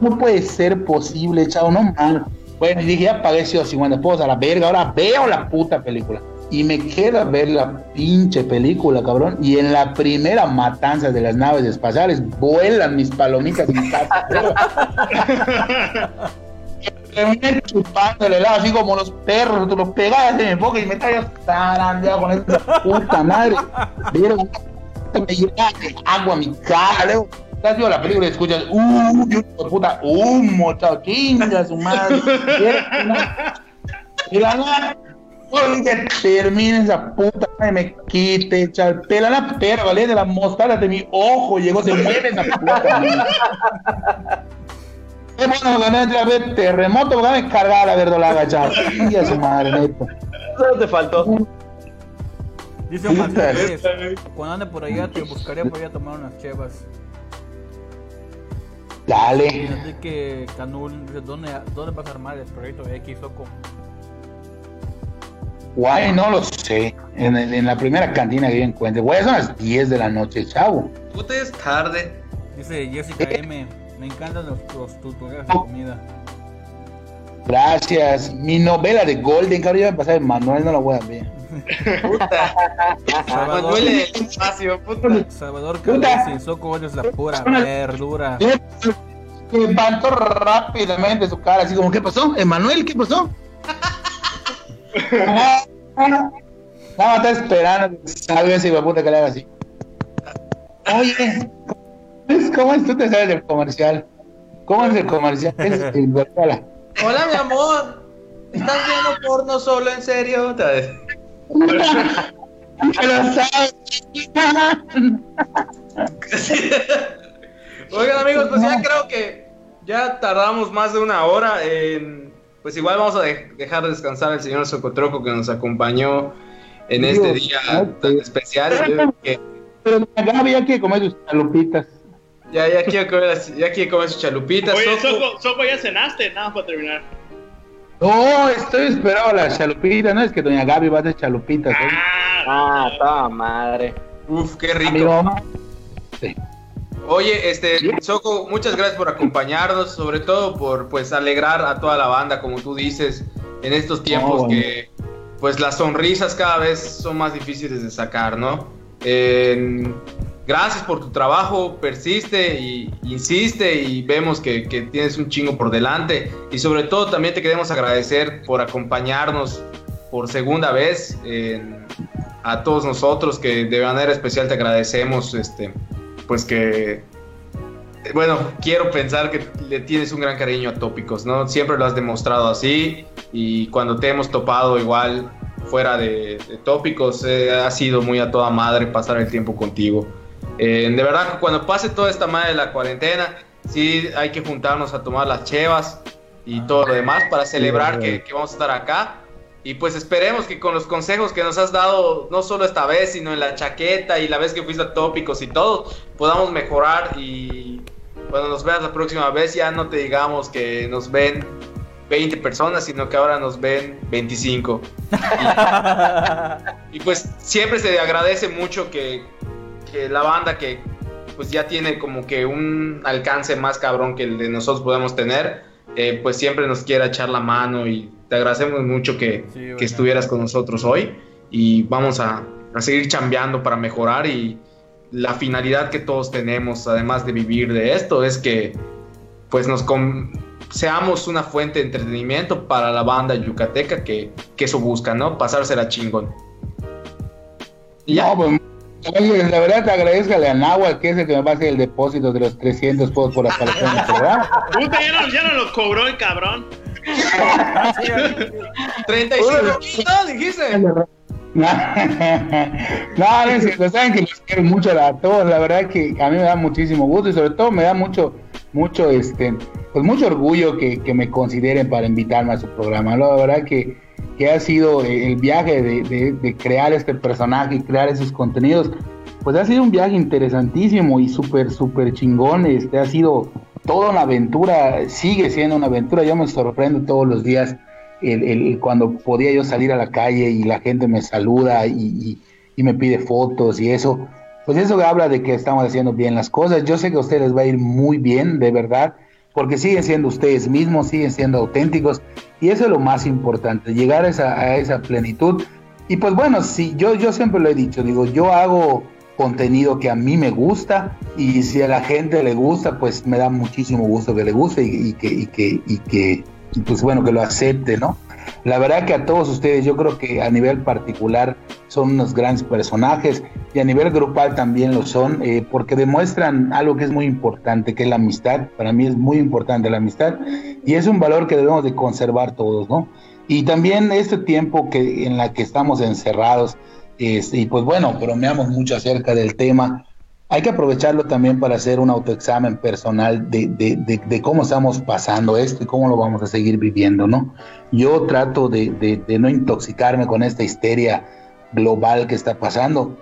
no puede ser posible, chavo, no mames. Bueno, dije, ya pagué 50 pesos a la verga, ahora veo la puta película. Y me queda ver la pinche película, cabrón. Y en la primera matanza de las naves espaciales, vuelan mis palomitas en casa. <laughs> Terminé chupando el helado así como los perros, tú los pegabas en mi boca y me traías zarandeado con esa puta madre. Vieron, me llegaba de agua a mi cara, estás viendo la película y escuchas, uh, hijo de puta, humo, chao, chinga su madre. Y la nada, que termine esa puta madre, me quite, chao, el pelo, la perra, ¿vale? De la mostarda de mi ojo, llegó, se mueve esa puta. <laughs> Qué bueno a ver terremoto, porque me cargaba la verdolaga, chao. Chinga su madre, neta. Solo te faltó. Dice cuando ande por allá te buscaría por allá a tomar unas chevas. Dale. dice que Canul dice, ¿dónde, ¿dónde vas a armar el proyecto X o con Guay, no lo sé. En, el- en la primera cantina que yo encuentre. Güey, son las 10 de la noche, chavo. Puta, es tarde. Dice Jessica M, me encantan los, los tutoriales de comida. Gracias. Mi novela de Golden, cabrón, ya me pasaba en Manuel, no la voy a ver. Puta. Salvador, Manuel en el espacio, puta. Salvador Calesi, Soco es la pura verdura. Levantó rápidamente su cara, así como, ¿qué pasó? ¿Emanuel, qué pasó? <laughs> Nada más está esperando que salga ese puta que le haga así. Oye, ¿cómo es? Tú te sabes del comercial. ¿Cómo es el comercial? Es el. Hola, mi amor. ¿Estás viendo porno solo, en serio? <laughs> Oigan, amigos, pues ya creo que ya tardamos más de una hora en pues igual vamos a de- dejar descansar al señor Socotroco que nos acompañó en este día no, tan especial. Que Pero Gaby ya quiere comer sus chalupitas. ya, ya quiero comer, ya quiero comer sus chalupitas. Oye, Soco. Soco, Soco, ya cenaste, nada más para terminar. No, estoy esperando las chalupitas. No es que doña Gaby va a hacer chalupitas. ¿eh? Ah, Ah, toda madre. Uf, qué rico. Amigo. Sí. Oye, este, Soco, muchas gracias por acompañarnos, sobre todo por, pues, alegrar a toda la banda, como tú dices, en estos tiempos bueno. que, pues, las sonrisas cada vez son más difíciles de sacar, ¿no? Eh, gracias por tu trabajo, persiste y insiste y vemos que, que tienes un chingo por delante y sobre todo también te queremos agradecer por acompañarnos por segunda vez en- a todos nosotros que de manera especial te agradecemos, este, pues que eh, bueno, quiero pensar que le tienes un gran cariño a Tópicos, ¿no? Siempre lo has demostrado así y cuando te hemos topado igual fuera de, de Tópicos eh, ha sido muy a toda madre pasar el tiempo contigo. Eh, de verdad que cuando pase toda esta madre de la cuarentena, sí hay que juntarnos a tomar las chevas y todo lo demás para celebrar que, que vamos a estar acá. Y pues esperemos que con los consejos que nos has dado, no solo esta vez, sino en la chaqueta y la vez que fuiste a Tópicos y todo, podamos mejorar y cuando nos veas la próxima vez ya no te digamos que nos ven 20 personas, sino que ahora nos ven 25. <laughs> Y, y pues siempre se agradece mucho que, que la banda que pues ya tiene como que un alcance más cabrón que el de nosotros podemos tener, eh, pues siempre nos quiera echar la mano y te agradecemos mucho que, Sí, que estuvieras con nosotros hoy y vamos a, a seguir chambeando para mejorar y la finalidad que todos tenemos, además de vivir de esto, es que pues nos seamos una fuente de entretenimiento para la banda yucateca que, que eso busca, ¿no? Pasársela chingón. Y ya. No, pues, oye, la verdad te agradezcale a Nahual, que es el que me va a hacer el depósito de los 300 pesos por aparición en el programa. puta, ya no, ya no lo cobró el cabrón. 35 kilos, dijiste. <laughs> No, no, es cierto, saben que los quiero mucho a todos, la verdad que a mí me da muchísimo gusto y sobre todo me da mucho, mucho, este, pues mucho orgullo que, que me consideren para invitarme a su programa, ¿no? la verdad que, que ha sido eh, el viaje de, de- de crear este personaje y crear esos contenidos, pues ha sido un viaje interesantísimo y súper, súper chingón, este, ha sido toda una aventura, sigue siendo una aventura, yo me sorprendo todos los días el, el- cuando podía yo salir a la calle y la gente me saluda y, y- y me pide fotos y eso, pues eso habla de que estamos haciendo bien las cosas. Yo sé que a ustedes les va a ir muy bien, de verdad, porque siguen siendo ustedes mismos, siguen siendo auténticos y eso es lo más importante, llegar a esa, a esa plenitud. Y pues bueno, sí, yo, yo siempre lo he dicho, digo, yo hago contenido que a mí me gusta y si a la gente le gusta, pues me da muchísimo gusto que le guste y, y que, y que, y que, pues bueno, que lo acepte, ¿no? La verdad que a todos ustedes, yo creo que a nivel particular son unos grandes personajes y a nivel grupal también lo son, eh, porque demuestran algo que es muy importante, que es la amistad. Para mí es muy importante la amistad y es un valor que debemos de conservar todos, ¿no? Y también este tiempo que en la que estamos encerrados, este, y pues bueno, bromeamos mucho acerca del tema. Hay que aprovecharlo también para hacer un autoexamen personal de, de, de, cómo estamos pasando esto y cómo lo vamos a seguir viviendo, ¿no? Yo trato de, no intoxicarme con esta histeria global que está pasando,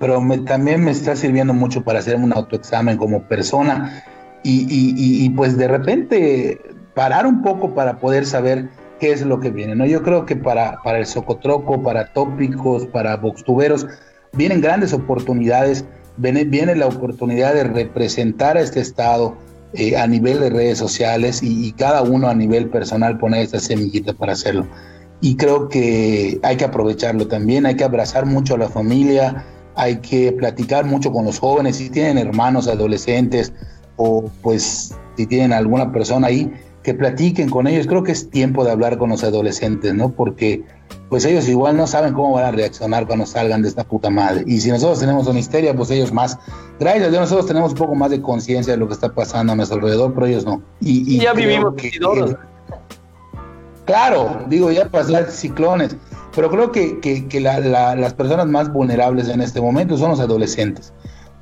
pero también me está sirviendo mucho para hacer un autoexamen como persona y, y, y, y pues de repente parar un poco para poder saber qué es lo que viene, ¿no? Yo creo que para, para el Socotroco, para tópicos, para boxtuberos, vienen grandes oportunidades, viene, viene la oportunidad de representar a este Estado eh, a nivel de redes sociales y, y, cada uno a nivel personal poner esta semillita para hacerlo. Y creo que hay que aprovecharlo también, hay que abrazar mucho a la familia, hay que platicar mucho con los jóvenes, si tienen hermanos adolescentes o pues si tienen alguna persona ahí, que platiquen con ellos. Creo que es tiempo de hablar con los adolescentes, ¿no? Porque pues ellos igual no saben cómo van a reaccionar cuando salgan de esta puta madre. Y si nosotros tenemos una histeria, pues ellos más. Gracias a Dios nosotros tenemos un poco más de conciencia de lo que está pasando a nuestro alrededor, pero ellos no. Y, y ya vivimos que, Claro, digo, ya pasaron ciclones, pero creo que, que, que la, la, las personas más vulnerables en este momento son los adolescentes,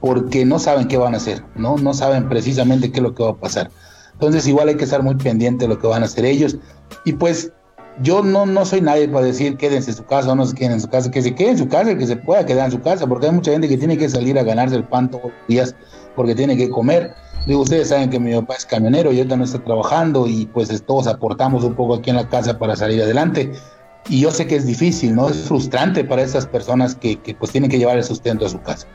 porque no saben qué van a hacer, ¿no? No saben precisamente qué es lo que va a pasar. Entonces igual hay que estar muy pendiente de lo que van a hacer ellos. Y pues yo no, no soy nadie para decir quédense en su casa o no se queden en su casa, que se quede en su casa, que se pueda quedar en su casa, porque hay mucha gente que tiene que salir a ganarse el pan todos los días porque tiene que comer. Digo, ustedes saben que mi papá es camionero y ahorita no está trabajando y pues todos aportamos un poco aquí en la casa para salir adelante. Y yo sé que es difícil, ¿no? Es frustrante para esas personas que, que pues tienen que llevar el sustento a su casa.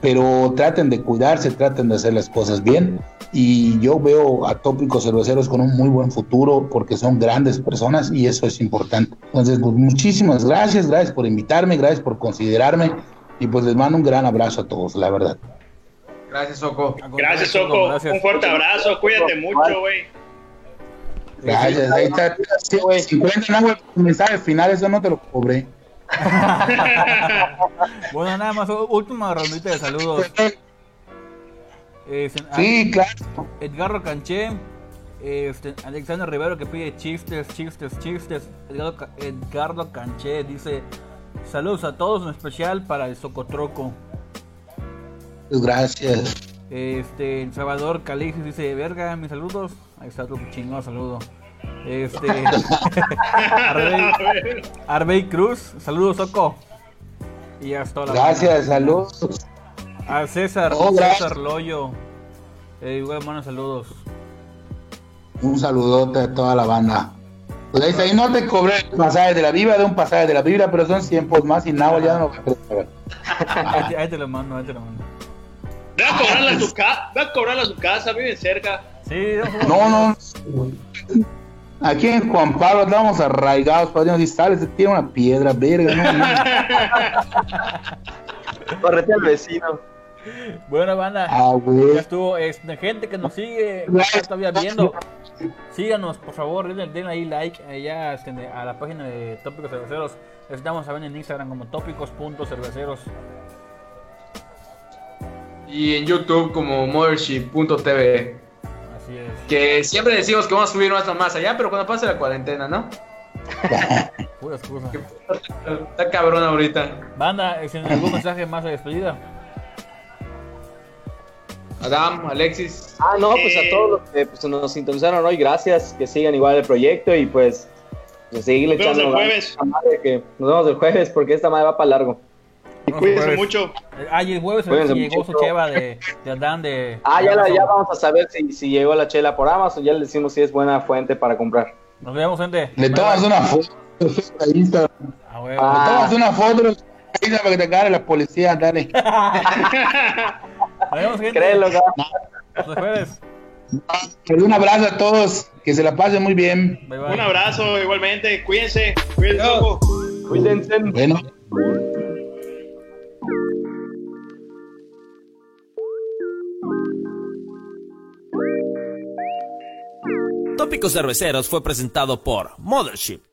Pero traten de cuidarse, traten de hacer las cosas bien. Y yo veo a Tópicos Cerveceros con un muy buen futuro porque son grandes personas y eso es importante. Entonces, pues muchísimas gracias, gracias por invitarme, gracias por considerarme y pues les mando un gran abrazo a todos, la verdad. Gracias, Soco. Gracias, Soco. Gracias. Un fuerte abrazo. Cuídate mucho, güey. Gracias, ahí está. 50 no, mensaje final, eso no te lo cobré. <laughs> Bueno, nada más, última rondita de saludos. Eh, sen- Sí, claro. Edgardo Canché, este, Alexander Rivero que pide chistes, chistes, chistes. Edgardo, Edgardo Canché dice: Saludos a todos, en especial para el Socotroco. Gracias. Este, Salvador Calixis dice: Verga, mis saludos. Ahí está tu chingón saludo. Este, <laughs> Arbey, Arbey Cruz, saludos, Soco. Y hasta la Gracias, saludos. A César, Oh. César Loyo. Eh, igual, buenos saludos. Un saludote a toda la banda. Pues ahí, ahí no te cobré el pasaje de la Biblia, de un pasaje de la Biblia, pero son 100 por más y nada, ya no <laughs> ahí te lo mando, ahí te lo mando. Ve a cobrarla a su casa. Ve a cobrarla a su casa. Viven cerca. Sí, No, no. Aquí en Juan Pablo estamos arraigados, padrino. Si sales, te tira una piedra, verga. No, no. <laughs> Correte al vecino. Buena banda. Ah, güey. Ya estuvo. Este, gente que nos sigue, que todavía viendo. Síganos, por favor, denle, denle ahí like allá este, a la página de Tópicos Cerveceros. Estamos a ver en Instagram como tópicos.cerveceros. Y en YouTube como Mothership.tv. Así es. Que siempre decimos que vamos a subir más más allá, pero cuando pase la cuarentena, ¿no? <laughs> Pura excusa. Está cabrón ahorita. Banda, ¿es en algún mensaje más de despedida? Adam, Alexis. Ah, no, pues a todos los que pues, nos sintonizaron hoy, gracias, que sigan igual el proyecto y pues, pues seguirle Nos vemos echando el jueves. madre que nos vemos el jueves porque esta madre va para largo. Cuídense mucho. Ah, y el jueves Cuídense llegó mucho. su cheva de, de Adán de. Ah, de ya, la, ya vamos a saber si, si llegó la chela por Amazon, ya le decimos si es buena fuente para comprar. Nos vemos, gente. Le tomas una foto <laughs> a Instagram. Ah. Le tomas una foto a Instagram para que te agarre la policía, dale. <laughs> Nos vemos, gente. Créelo. Hasta jueves. Pues un abrazo a todos, que se la pasen muy bien. Bye, bye. Un abrazo igualmente. Cuídense. Cuídense. Cuídense. Bueno. Tópicos Cerveceros fue presentado por Mothership.